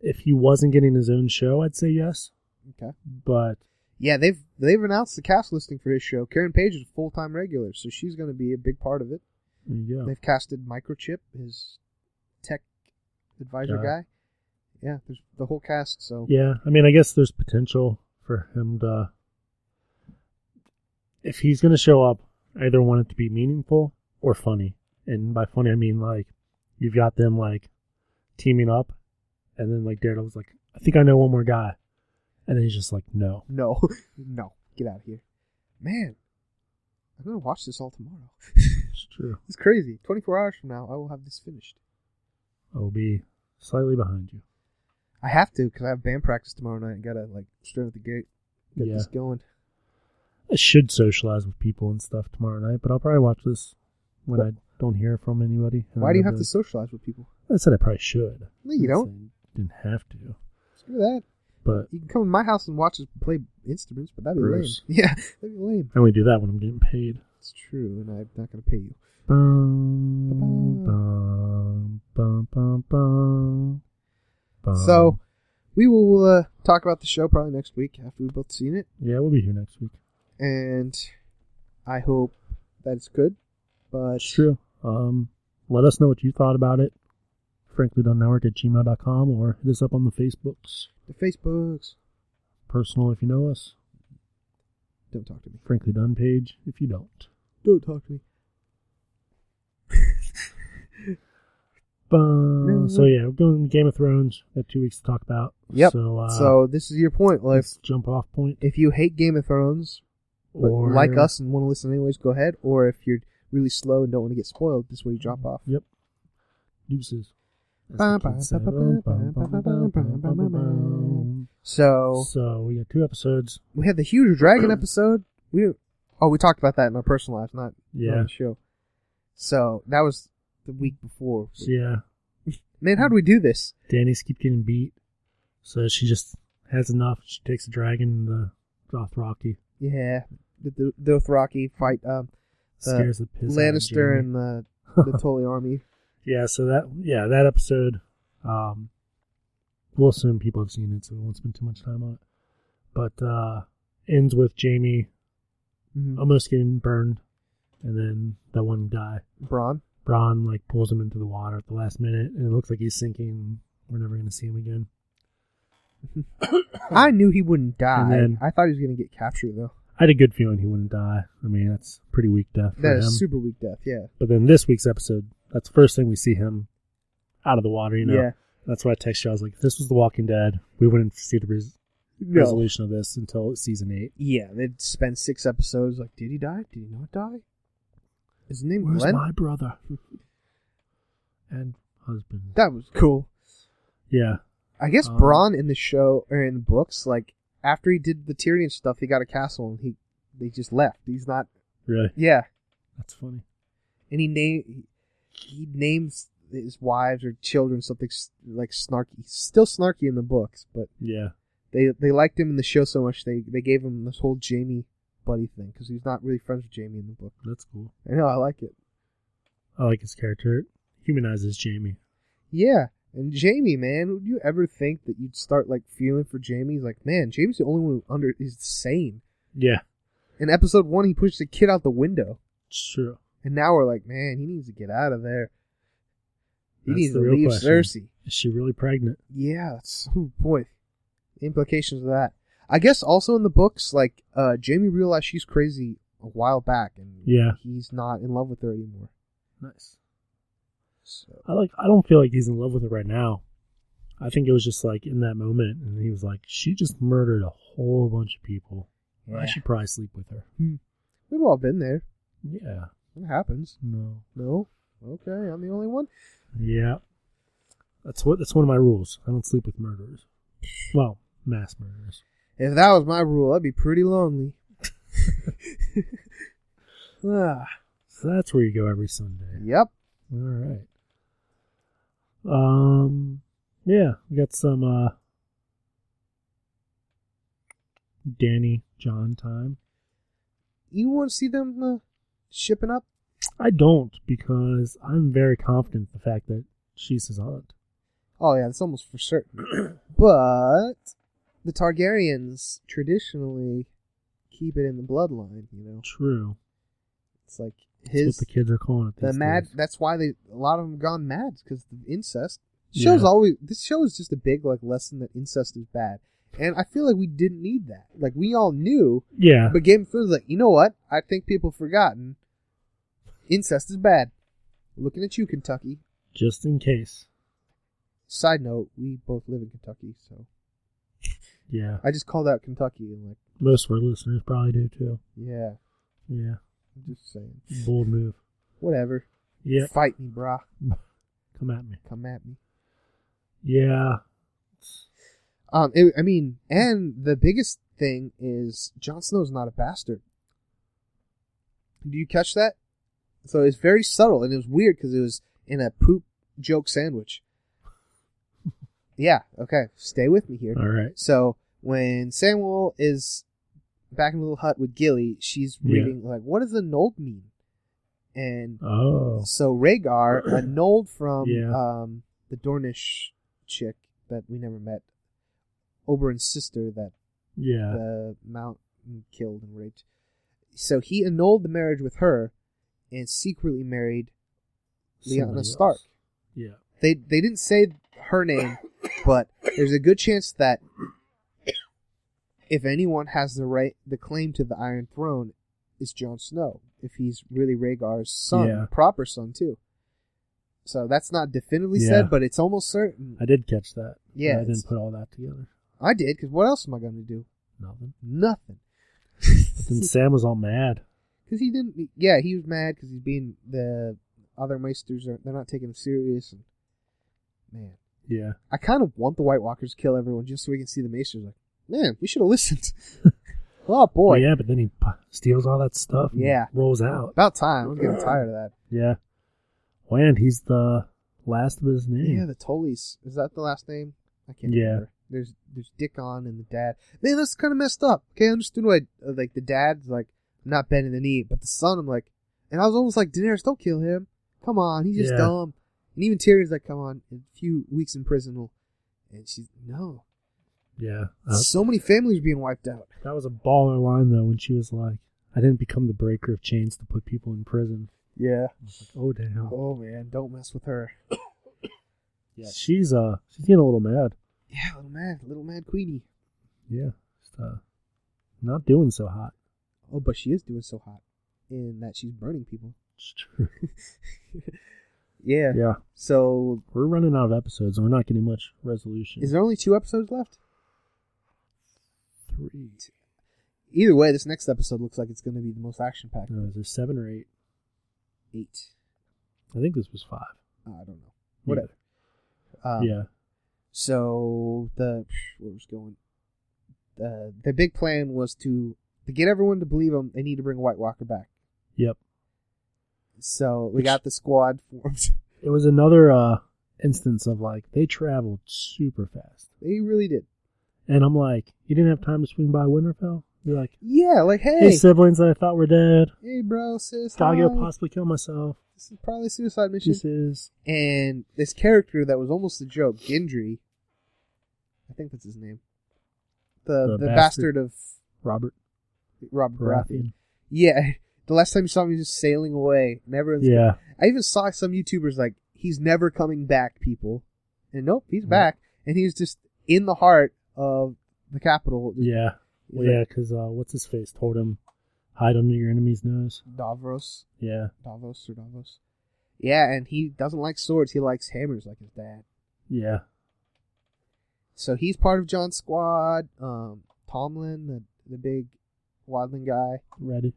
if he wasn't getting his own show, I'd say yes. Okay. But Yeah, they've they've announced the cast listing for his show. Karen Page is a full time regular, so she's going to be a big part of it. there you go. They've casted Microchip, his tech advisor Guy. guy. Yeah, there's the whole cast. So Yeah, I mean, I guess there's potential for him to. If he's going to show up, I either want it to be meaningful or funny. And by funny, I mean like you've got them like teaming up, and then like Daredevil's like, I think I know one more guy, and then he's just like, no. no, no, get out of here, man. I'm gonna watch this all tomorrow. It's true. it's crazy. 24 hours from now, I will have this finished. I'll be slightly behind you. I have to because I have band practice tomorrow night. and gotta like straight at the gate get Yeah. this going. I should socialize with people and stuff tomorrow night, but I'll probably watch this when I don't hear from anybody. Why do you have to socialize with people? I said I probably should. No, you don't. I Didn't have to, Screw that. but You can come to my house and watch us play instruments, but that'd be Gross. lame. Yeah, that'd be lame. I only do that when I'm getting paid. It's true, and I'm not gonna pay you. Bum, bum, bum, bum, bum, So, we will uh, talk about the show probably next week after we've both seen it, yeah, we'll be here next week. and I hope that it's good. But It's true. Um, let us know what you thought about it. Frankly Done Network at gmail.com or hit us up on the Facebooks. the Facebooks, Personal if you know us. don't talk to me. Frankly Done page if you don't. Don't talk to me. So yeah, we're going Game of Thrones. Got two weeks to talk about. Yep. So, uh, so this is your point. Let's jump off point. if you hate Game of Thrones, but Or like us and want to listen anyways, go ahead. Or if you're really slow and don't want to get spoiled, this is where you drop off. Yep. Deuces. So So we got two episodes. we had the huge dragon episode. We oh we talked about that in our personal lives, not on Yeah. the show. So that was the week before. Yeah. Man, how do we do this? Danny's keep getting beat. So she just has enough. She takes the dragon and the Dothraki. Yeah, the the, the Dothraki fight um, The Scares the piss Lannister and the the Tarly army. Yeah, so that yeah, that episode, um we'll assume people have seen it, so we won't spend too much time on it. But uh ends with Jaime Mhm. almost getting burned and then that one guy, Bronn. Bronn, like pulls him into the water at the last minute and it looks like he's sinking. We're never gonna see him again. I knew he wouldn't die. Then- I thought he was gonna get captured though. I had a good feeling he wouldn't die. I mean, that's pretty weak death for That him. super weak death. Yeah. But then this week's episode, that's the first thing we see him out of the water, you know. Yeah. That's why I texted you. I was like, if this was The Walking Dead, we wouldn't see the res- No. resolution of this until season eight. Yeah, they'd spend six episodes like, did he die? Did he not die? Is his name Where's Glenn? my brother? and husband. That was cool. Yeah. I guess Um, Bronn in the show or in the books, like after he did the Tyrion stuff, he got a castle and he they just left. He's not. Really? Yeah, That's funny. and he name he, he names his wives or children something like snarky. He's still snarky in the books, but Yeah. they they liked him in the show so much they they gave him this whole Jaime buddy thing because he's not really friends with Jaime in the book. That's cool. I know, I like it. I like his character. It humanizes Jaime. Yeah, And Jaime, man, would you ever think that you'd start like feeling for Jaime? He's like, man, Jaime's the only one who under is sane. Yeah, In episode one, he pushed the kid out the window, it's true. and now we're like, man, he needs to get out of there. He That's needs to leave question. Cersei. Is she really pregnant? Yeah, that's oh boy, the implications of that. I guess also in the books, like uh, Jaime realized she's crazy a while back, and Yeah. he's not in love with her anymore. Nice. So I like. I don't feel like he's in love with her right now. I think it was just like in that moment, and he was like, "She just murdered a whole bunch of people. I should probably sleep with her." we've all been there. Yeah. It happens. No. No, okay, I'm the only one. Yeah. That's what. That's one of my rules. I don't sleep with murderers. Well, mass murderers. If that was my rule, I'd be pretty lonely. ah, So that's where you go every Sunday. yep. All right. Um. Yeah, we got some uh Danny Jon time. You want to see them uh, shipping up? I don't because I'm very confident in the fact that she's his aunt. Oh yeah, that's almost for certain. but the Targaryens traditionally keep it in the bloodline. You know, True. it's like That's his what the kids are calling it. the mad. days. That's why they a lot of them gone mad because the incest. Yeah. show's always this show is just a big like lesson that incest is bad, and I feel like we didn't need that. Like we all knew, Yeah. but Game of Thrones like, you know what? I think people have forgotten. Incest is bad. Looking at you, Kentucky. Just in case. Side note: We both live in Kentucky, so Yeah. I just called out Kentucky and like, Most of our listeners probably do too. yeah, Yeah. I'm just saying. Bold move. Whatever. Yeah. Fight me, brah. Come at me. Come at me. Yeah. Um, it, I mean, and the biggest thing is Jon Snow's not a bastard. Do you catch that? So it's very subtle, and it was weird because it was in a poop joke sandwich. yeah. Okay. Stay with me here. All right. So when Samuel is back in the little hut with Gilly, she's Yeah. reading like, "What does annulled mean?" And Oh. so Rhaegar, annulled from Yeah. um, the Dornish chick that we never met, Oberyn's sister that Yeah. the mountain killed and raped. So he annulled the marriage with her and secretly married Lyanna Stark. Yeah. They they didn't say her name, but there's a good chance that if anyone has the right the claim to the Iron Throne, it's Jon Snow. If he's really Rhaegar's son, Yeah. proper son too. So that's not definitively Yeah. said, but it's almost certain. I did catch that. Yeah, I didn't put all that together. I did because what else am I going to do? Nothing. Nothing. Then Sam was all mad. Because he didn't. Yeah, he was mad because he's being the other Maesters are they're not taking him serious. And man, Yeah. I kind of want the White Walkers to kill everyone just so we can see the Maesters. Like, man, we should have listened. oh boy, yeah, but then he p- steals all that stuff. And Yeah. Rolls out. about time. I'm getting tired of that. Yeah. Well, and he's the last of his name. Yeah, the Tarlys. Is that the last name? I can't Yeah. remember. There's there's Dickon and the dad. Man, that's kind of messed up. Okay, I understood why uh, like the dad's like not bending the knee, but the son, I'm like, and I was almost like Daenerys, don't kill him. Come on, he's just Yeah. dumb. And even Tyrion's like, come on, in a few weeks in prison will. And she's no. Yeah. Uh, so many families being wiped out. that was a baller line though when she was like, "I didn't become the breaker of chains to put people in prison." Yeah. Like, "Oh damn." Oh man, don't mess with her. Yeah. She's uh she's getting a little mad. Yeah, little mad, little mad Queenie. Yeah. Just, uh, not doing so hot. Oh, but she is doing so hot in that she's burning people. It's true. Yeah. yeah. So We're running out of episodes and we're not getting much resolution. is there only two episodes left? Three? Either way, this next episode looks like it's going to be the most action packed. No, is there seven or eight? Eight. I think this was five. I don't know. Whatever. Either. Um, yeah. So the where was going? Uh, the big plan was to to get everyone to believe them. They need to bring White Walker back. Yep. So we Which- got the squad formed. It was another uh instance of like they traveled super fast. they really did. And I'm like, you didn't have time to swing by Winterfell? You're like, Yeah, like hey, hey, siblings that I thought were dead. hey, bro, sis, Gotta go possibly kill myself. This is probably a suicide mission. This is and this character that was almost a joke, Gendry. I think that's his name. The The the, bastard. bastard. of Robert Robert Baratheon. Baratheon. Yeah, the last time you saw him, he was just sailing away. Never. Yeah, I even saw some YouTubers like he's never coming back. People, and nope, he's Mhm. back, and he's just in the heart of the capital. Yeah, well, yeah. Because uh, what's his face told him hide under your enemy's nose. Davros, Yeah, Davos or Davos. Yeah, and he doesn't like swords. He likes hammers, like his dad. yeah, So he's part of Jon's squad. Um, Tomlin, the the big wildling guy. ready.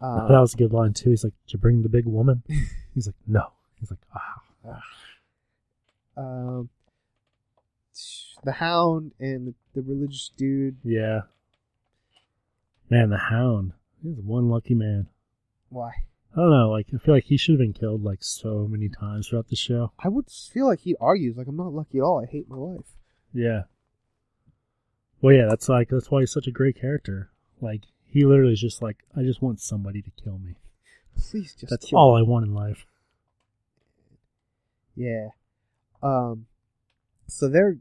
Um, that was a good line too. He's like, "Did you bring the big woman?" He's like, "No." He's like, "Ah." um, the Hound and the, the religious dude. Yeah. Man, the Hound. He's one lucky man. Why? I don't know. Like, I feel like he should have been killed like so many times throughout the show. I would feel like he argues like I'm not lucky at all. I hate my life. Yeah. Well, yeah. That's like that's why he's such a great character. Like, he literally is just like, I just want somebody to kill me. Please just That's all I want in life. Yeah. Um. So they're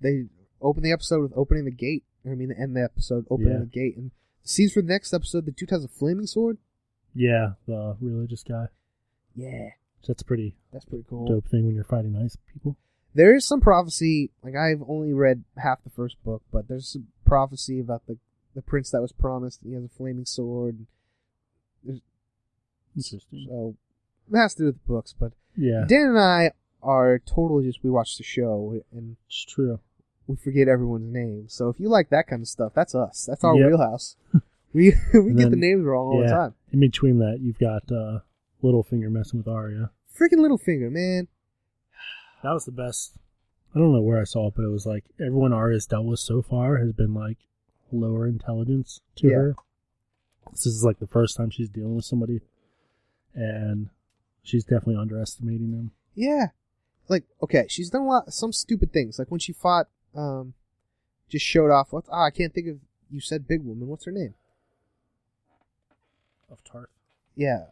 they open the episode with opening the gate. I mean, end the episode opening Yeah. the gate, and the scenes for the next episode. The dude has a flaming sword. Yeah, the religious guy. Yeah, That's pretty that's pretty cool. dope thing when you're fighting nice people. There is some prophecy. Like I've only read half the first book, but there's some prophecy about the the prince that was promised. He has a flaming sword. Interesting. So it has to do with the books. But Yeah, Dan and I are totally just we watch the show and it's true. We forget everyone's name. So if you like that kind of stuff, that's us. That's our Yep. wheelhouse. we we get the names wrong all the time. In between that, you've got uh, Littlefinger messing with Arya. Freaking Littlefinger, man. That was the best. I don't know where I saw it, but it was like everyone Arya's dealt with so far has been like lower intelligence to Yeah. her. This is like the first time she's dealing with somebody, and she's definitely underestimating them. Yeah. Like, okay, she's done a lot some stupid things. Like when she fought um just showed off what ah, I can't think of you said big woman, what's her name? Of Tarth. Yeah.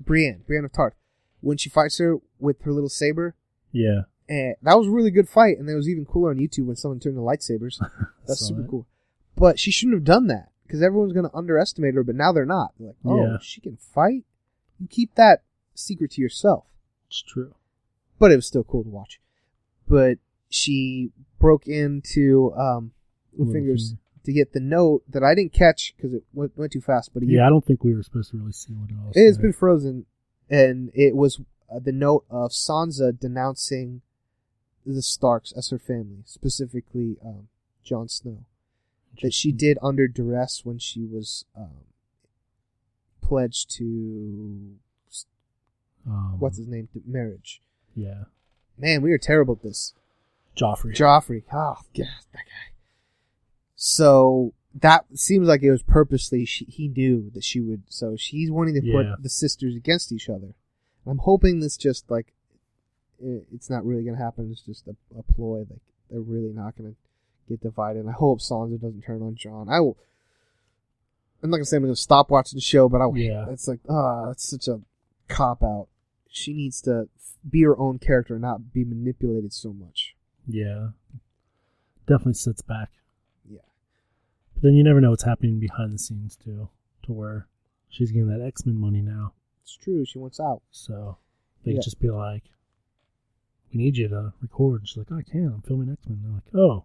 Brienne, Brienne of Tarth. When she fights her with her little saber, Yeah, and that was a really good fight, and it was even cooler on YouTube when someone turned the lightsabers. That's super it. cool. But she shouldn't have done that because everyone's going to underestimate her. But now they're not. They're like, oh, Yeah. she can fight. You keep that secret to yourself. It's true. But it was still cool to watch. But she broke into um, Littlefinger's Littlefinger. to get the note that I didn't catch because it went, went too fast. But Yeah, I don't think we were supposed to really see what it all. it has been frozen, and it was uh, the note of Sansa denouncing the Starks as her family, specifically um, Jon Snow. That she did under duress when she was um, pledged to Um, what's his name to marriage. Yeah, Man, we are terrible at this. Joffrey. Joffrey. Oh, God, that guy. So that seems like it was purposely. She, he knew that she would. So she's wanting to Yeah. put the sisters against each other. I'm hoping this just like it, it's not really gonna happen. It's just a, a ploy. Like they're really not gonna get divided. And I hope Sansa doesn't turn on Jon. I will. I'm not gonna say I'm gonna stop watching the show, but I will. Yeah. It's like ah, that's such a cop out. She needs to be her own character, and not be manipulated so much. Yeah, definitely sits back. Yeah. But then you never know what's happening behind the scenes too, to where she's getting that X Men money now. It's true. She wants out. So they Yeah. just be like, "We need you to record." She's like, "I can. I'm filming X Men." They're like, "Oh,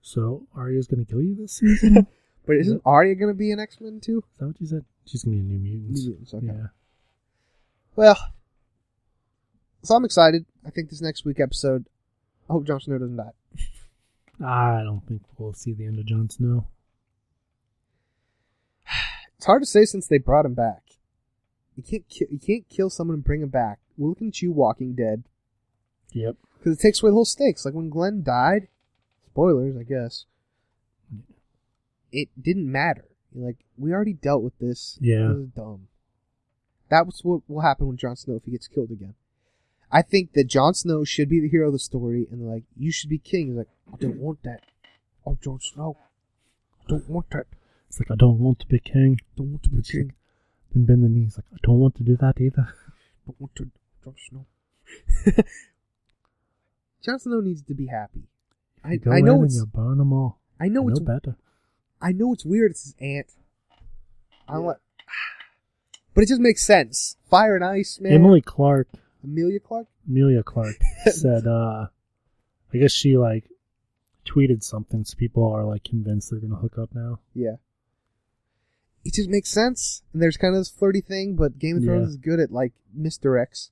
so Arya's gonna kill you this season?" But isn't Arya going to be an X Men too? Is that what you said? She's gonna be a New Mutants. New Mutants, okay. Yeah, Well, so I'm excited. I think this next week episode. I hope Jon Snow doesn't die. I don't think we'll see the end of Jon Snow. It's hard to say since they brought him back. You can't ki- you can't kill someone and bring him back. We're looking at you, Walking Dead, Yep. because it takes away the whole stakes. Like when Glenn died, spoilers, I guess. It didn't matter. Like we already dealt with this. Yeah. this dumb. That was what will happen with Jon Snow if he gets killed again. I think that Jon Snow should be the hero of the story, and they're like, you should be king. He's like, I don't want that. Oh, Jon Snow, I don't want that. It's like I don't want to be king. Don't want to be It's king. then bend the knees. Like I don't want to do that either. Don't want to Jon Snow. Jon Snow needs to be happy. I, I know it's you burn them all. I know I it's know better. I know it's weird. It's his aunt. I don't like, but it just makes sense. Fire and ice, man. Emily Clark, Emilia Clarke. Emilia Clarke said, uh, I guess she like tweeted something, so people are like convinced they're gonna hook up now. Yeah. It just makes sense. And there's kind of this flirty thing, but Game of Thrones Yeah. is good at like misdirects.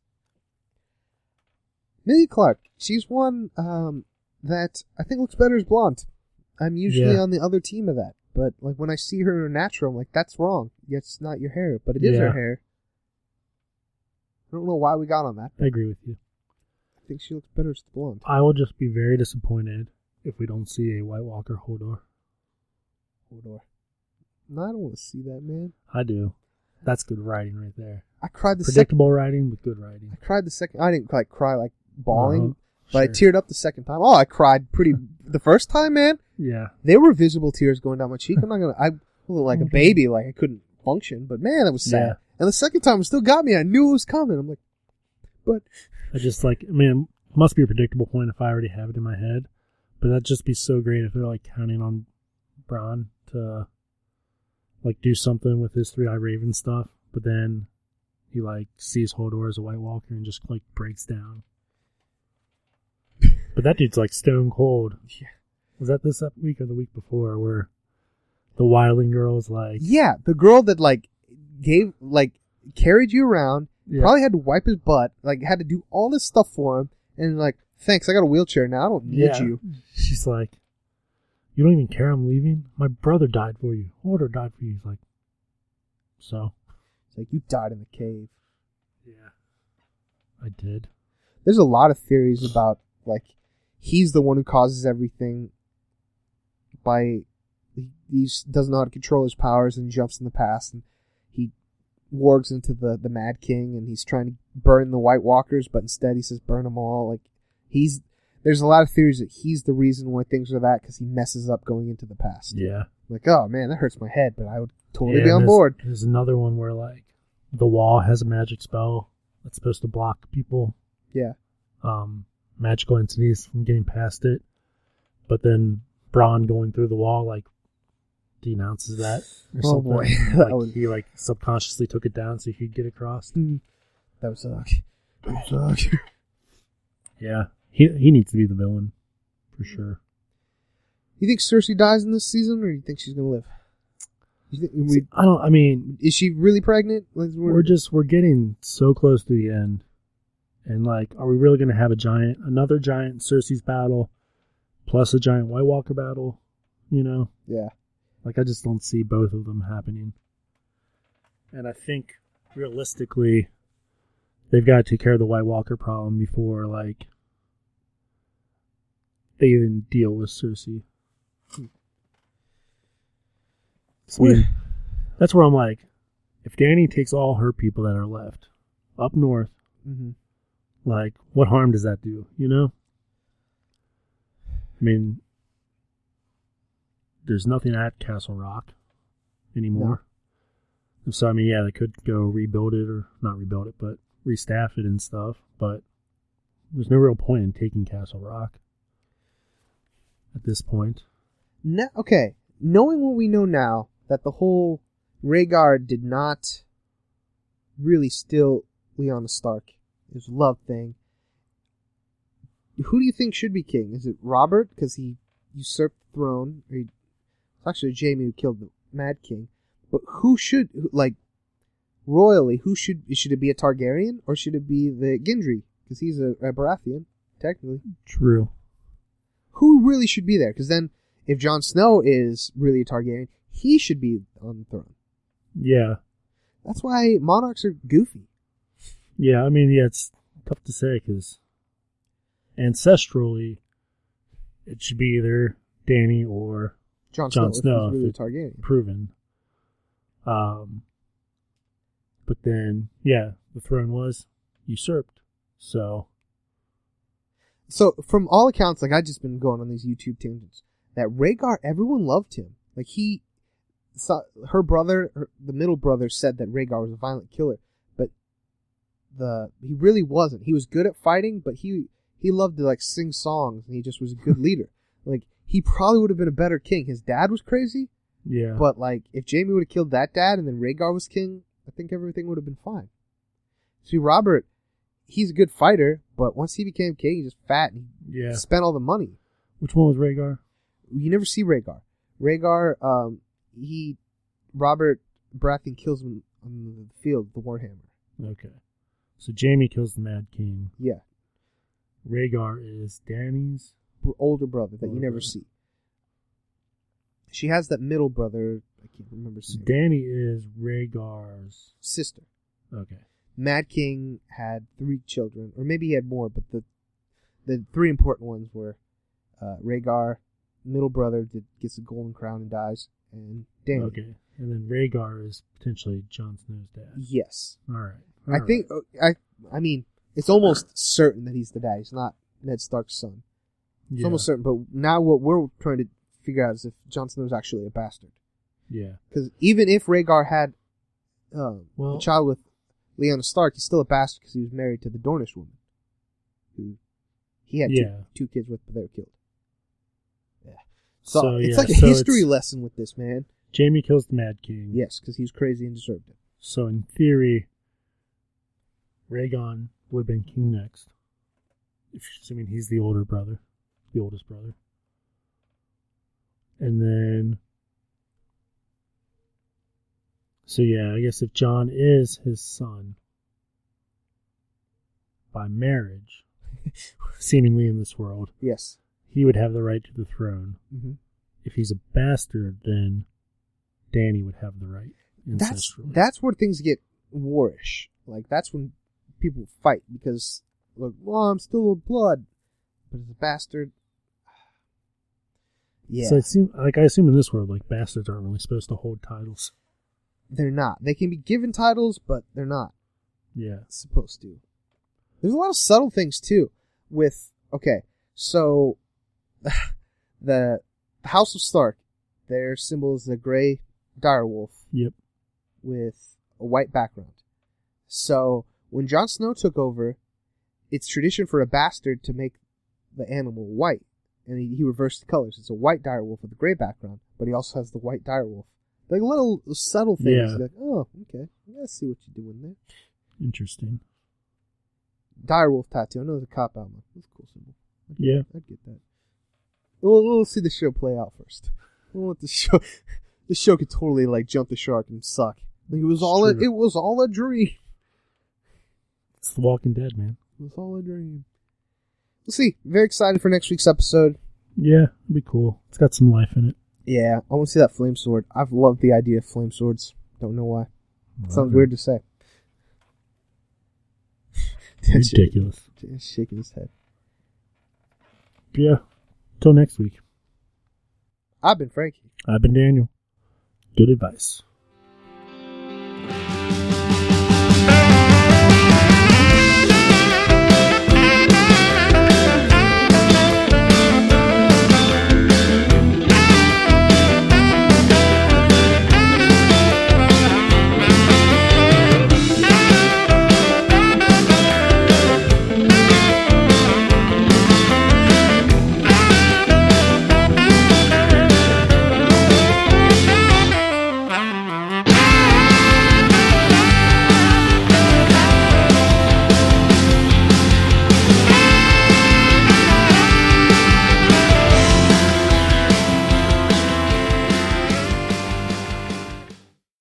Emilia Clarke, she's one um, that I think looks better as blonde. I'm usually Yeah. on the other team of that, but like when I see her natural, I'm like, that's wrong. Yeah, It's not your hair, but it is her hair. I don't know why we got on that. I agree with you. I think she looks better as the blonde. I will just be very disappointed if we don't see a White Walker Hodor. Hodor. No, I don't want to see that, man. I do. That's good writing right there. I cried the second. Predictable writing, but good writing. I cried the second. I didn't like cry like bawling, Uh-huh. but I teared up the second time. Oh, I cried pretty the first time, man. Yeah. There were visible tears going down my cheek. I'm not gonna. I wasn't like a baby, like I couldn't function. But man, that was sad. And the second time, it still got me. I knew it was coming. I'm like, but I just like, I mean, it must be a predictable point if I already have it in my head, but that'd just be so great if they're like counting on Bran to like do something with his three eye raven stuff, but then he like sees Hodor as a White Walker and just like breaks down. but that dude's like stone cold. Yeah. Was that this week or the week before where the Wildling girl is like, yeah, the girl that like gave like carried you around, Yeah. probably had to wipe his butt, like had to do all this stuff for him, and like, thanks, I got a wheelchair now. I don't need Yeah. you. She's like, You don't even care I'm leaving? My brother died for you. Hodor died for you. He's like, So? It's like you died in the cave. Yeah. I did. there's a lot of theories about like he's the one who causes everything by he he's, doesn't know how to control his powers and jumps in the past and he wargs into the the Mad King and he's trying to burn the White Walkers but instead he says burn them all like he's there's a lot of theories that he's the reason why things are that because he messes up going into the past Yeah. like oh man that hurts my head but I would totally Yeah, be on there's- board There's another one where like the wall has a magic spell that's supposed to block people, yeah um, magical entities from getting past it. But then Bran going through the wall like denounces that or Oh, something. boy. Like, That would- he like subconsciously took it down so he could get across. Hmm. that would suck that would suck Yeah. He he needs to be the villain for sure. You think Cersei dies in this season, or you think she's gonna live? You think, we, I don't I mean is she really pregnant? Like, we're just we're getting so close to the end and like are we really going to have a giant another giant cersei's battle plus a giant white walker battle you know yeah. Like i just don't see both of them happening and i think realistically they've got to take care of the white walker problem before like they even deal with cersei I mean, that's where i'm like if Danny takes all her people that are left up north, hmm like what harm does that do? You know? I mean, there's nothing at Castle Rock anymore. So I mean, yeah, they could go rebuild it or not rebuild it, but restaff it and stuff. But there's no real point in taking Castle Rock at this point. No, okay. Knowing what we know now, that the whole Rhaegar did not really steal Lyanna Stark. It was a love thing. Who do you think should be king? Is it Robert because he usurped the throne? Or he, it's actually Jaime who killed the Mad King. But who should like royally? Who should should it be a Targaryen or should it be the Gendry? Because he's a, a Baratheon technically. True. Who really should be there? Because then, if Jon Snow is really a Targaryen, he should be on the throne. Yeah. That's why monarchs are goofy. Yeah, I mean, yeah, it's tough to say because ancestrally, it should be either Danny or Jon Jon Snow, Snow, if he's really Targaryen. proven. Um, but then, yeah, the throne was usurped. So, So, from all accounts, like I've just been going on these YouTube tangents, that Rhaegar, everyone loved him. Like he, saw, her brother, her, the middle brother, said that Rhaegar was a violent killer, but the he really wasn't. He was good at fighting, but he he loved to like sing songs, and he just was a good leader. Like he probably would have been a better king. His dad was crazy, Yeah. but like if Jaime would have killed that dad and then Rhaegar was king, I think everything would have been fine. See, Robert, he's a good fighter, but once he became king, he's just fat and yeah. spent all the money. Which one was Rhaegar? You never see Rhaegar. Rhaegar, um, he Robert Baratheon kills him on the field, the Warhammer. Okay. So Jaime kills the Mad King. Yeah, Rhaegar is Dany's. Older brother that you never brother. see. She has that middle brother. I can't remember his So name. Dany is Rhaegar's. sister. Okay. Mad King had three children, or maybe he had more, but the the three important ones were uh, Rhaegar, middle brother that gets the golden crown and dies, and Dany. Okay. And then Rhaegar is potentially Jon Snow's dad. Yes, All right. I All right. think uh, I. I mean, it's almost certain that he's the dad. He's not Ned Stark's son. It's Yeah. almost certain. But now what we're trying to figure out is if Jon Snow is actually a bastard. Yeah. Because even if Rhaegar had um, Well- a child with Lyanna Stark, he's still a bastard because he was married to the Dornish woman, who he had Yeah. two, two kids with, but they were killed. Yeah. So, So, it's yeah, like a so history lesson with this man. Jaime kills the Mad King. Yes, because he's crazy and deserved it. So in theory, Rhaegar would have been king next. If assuming he's the older brother, the oldest brother. And then So yeah, I guess if Jon is his son by marriage, seemingly in this world, Yes. he would have the right to the throne. hmm If he's a bastard, then Dany would have the right. That's that's where things get warish. Like that's when people fight because like, well, I'm still of blood, but as a bastard. Yeah, So it seems like I assume in this world, like bastards aren't really supposed to hold titles. they're not. They can be given titles, but they're not. Yeah. supposed to. There's a lot of subtle things too. With okay, so the House of Stark, their symbol is the gray direwolf Yep. with a white background. So when Jon Snow took over, it's tradition for a bastard to make the animal white, and he, he reversed the colors. It's a white direwolf with a gray background, but he also has the white direwolf. Like little subtle things. Yeah. Like, oh, okay, I see what you're doing there. Interesting. Direwolf tattoo. I know a cop out. That's a cool symbol. I'd Yeah. I'd get that. We'll, we'll see the show play out first. We'll let the show. The show could totally like jump the shark and suck. Like it was It's all. A, it was all a dream. It's The Walking Dead, man. It was all a dream. We'll see. Very excited for next week's episode. Yeah, it'd be cool. It's got some life in it. Yeah, I want to see that flame sword. I've loved the idea of flame swords. Don't know why. Sounds weird to say. Ridiculous. Dan's shaking his head. Yeah. Till next week. I've been Frankie. I've been Daniel. Good advice.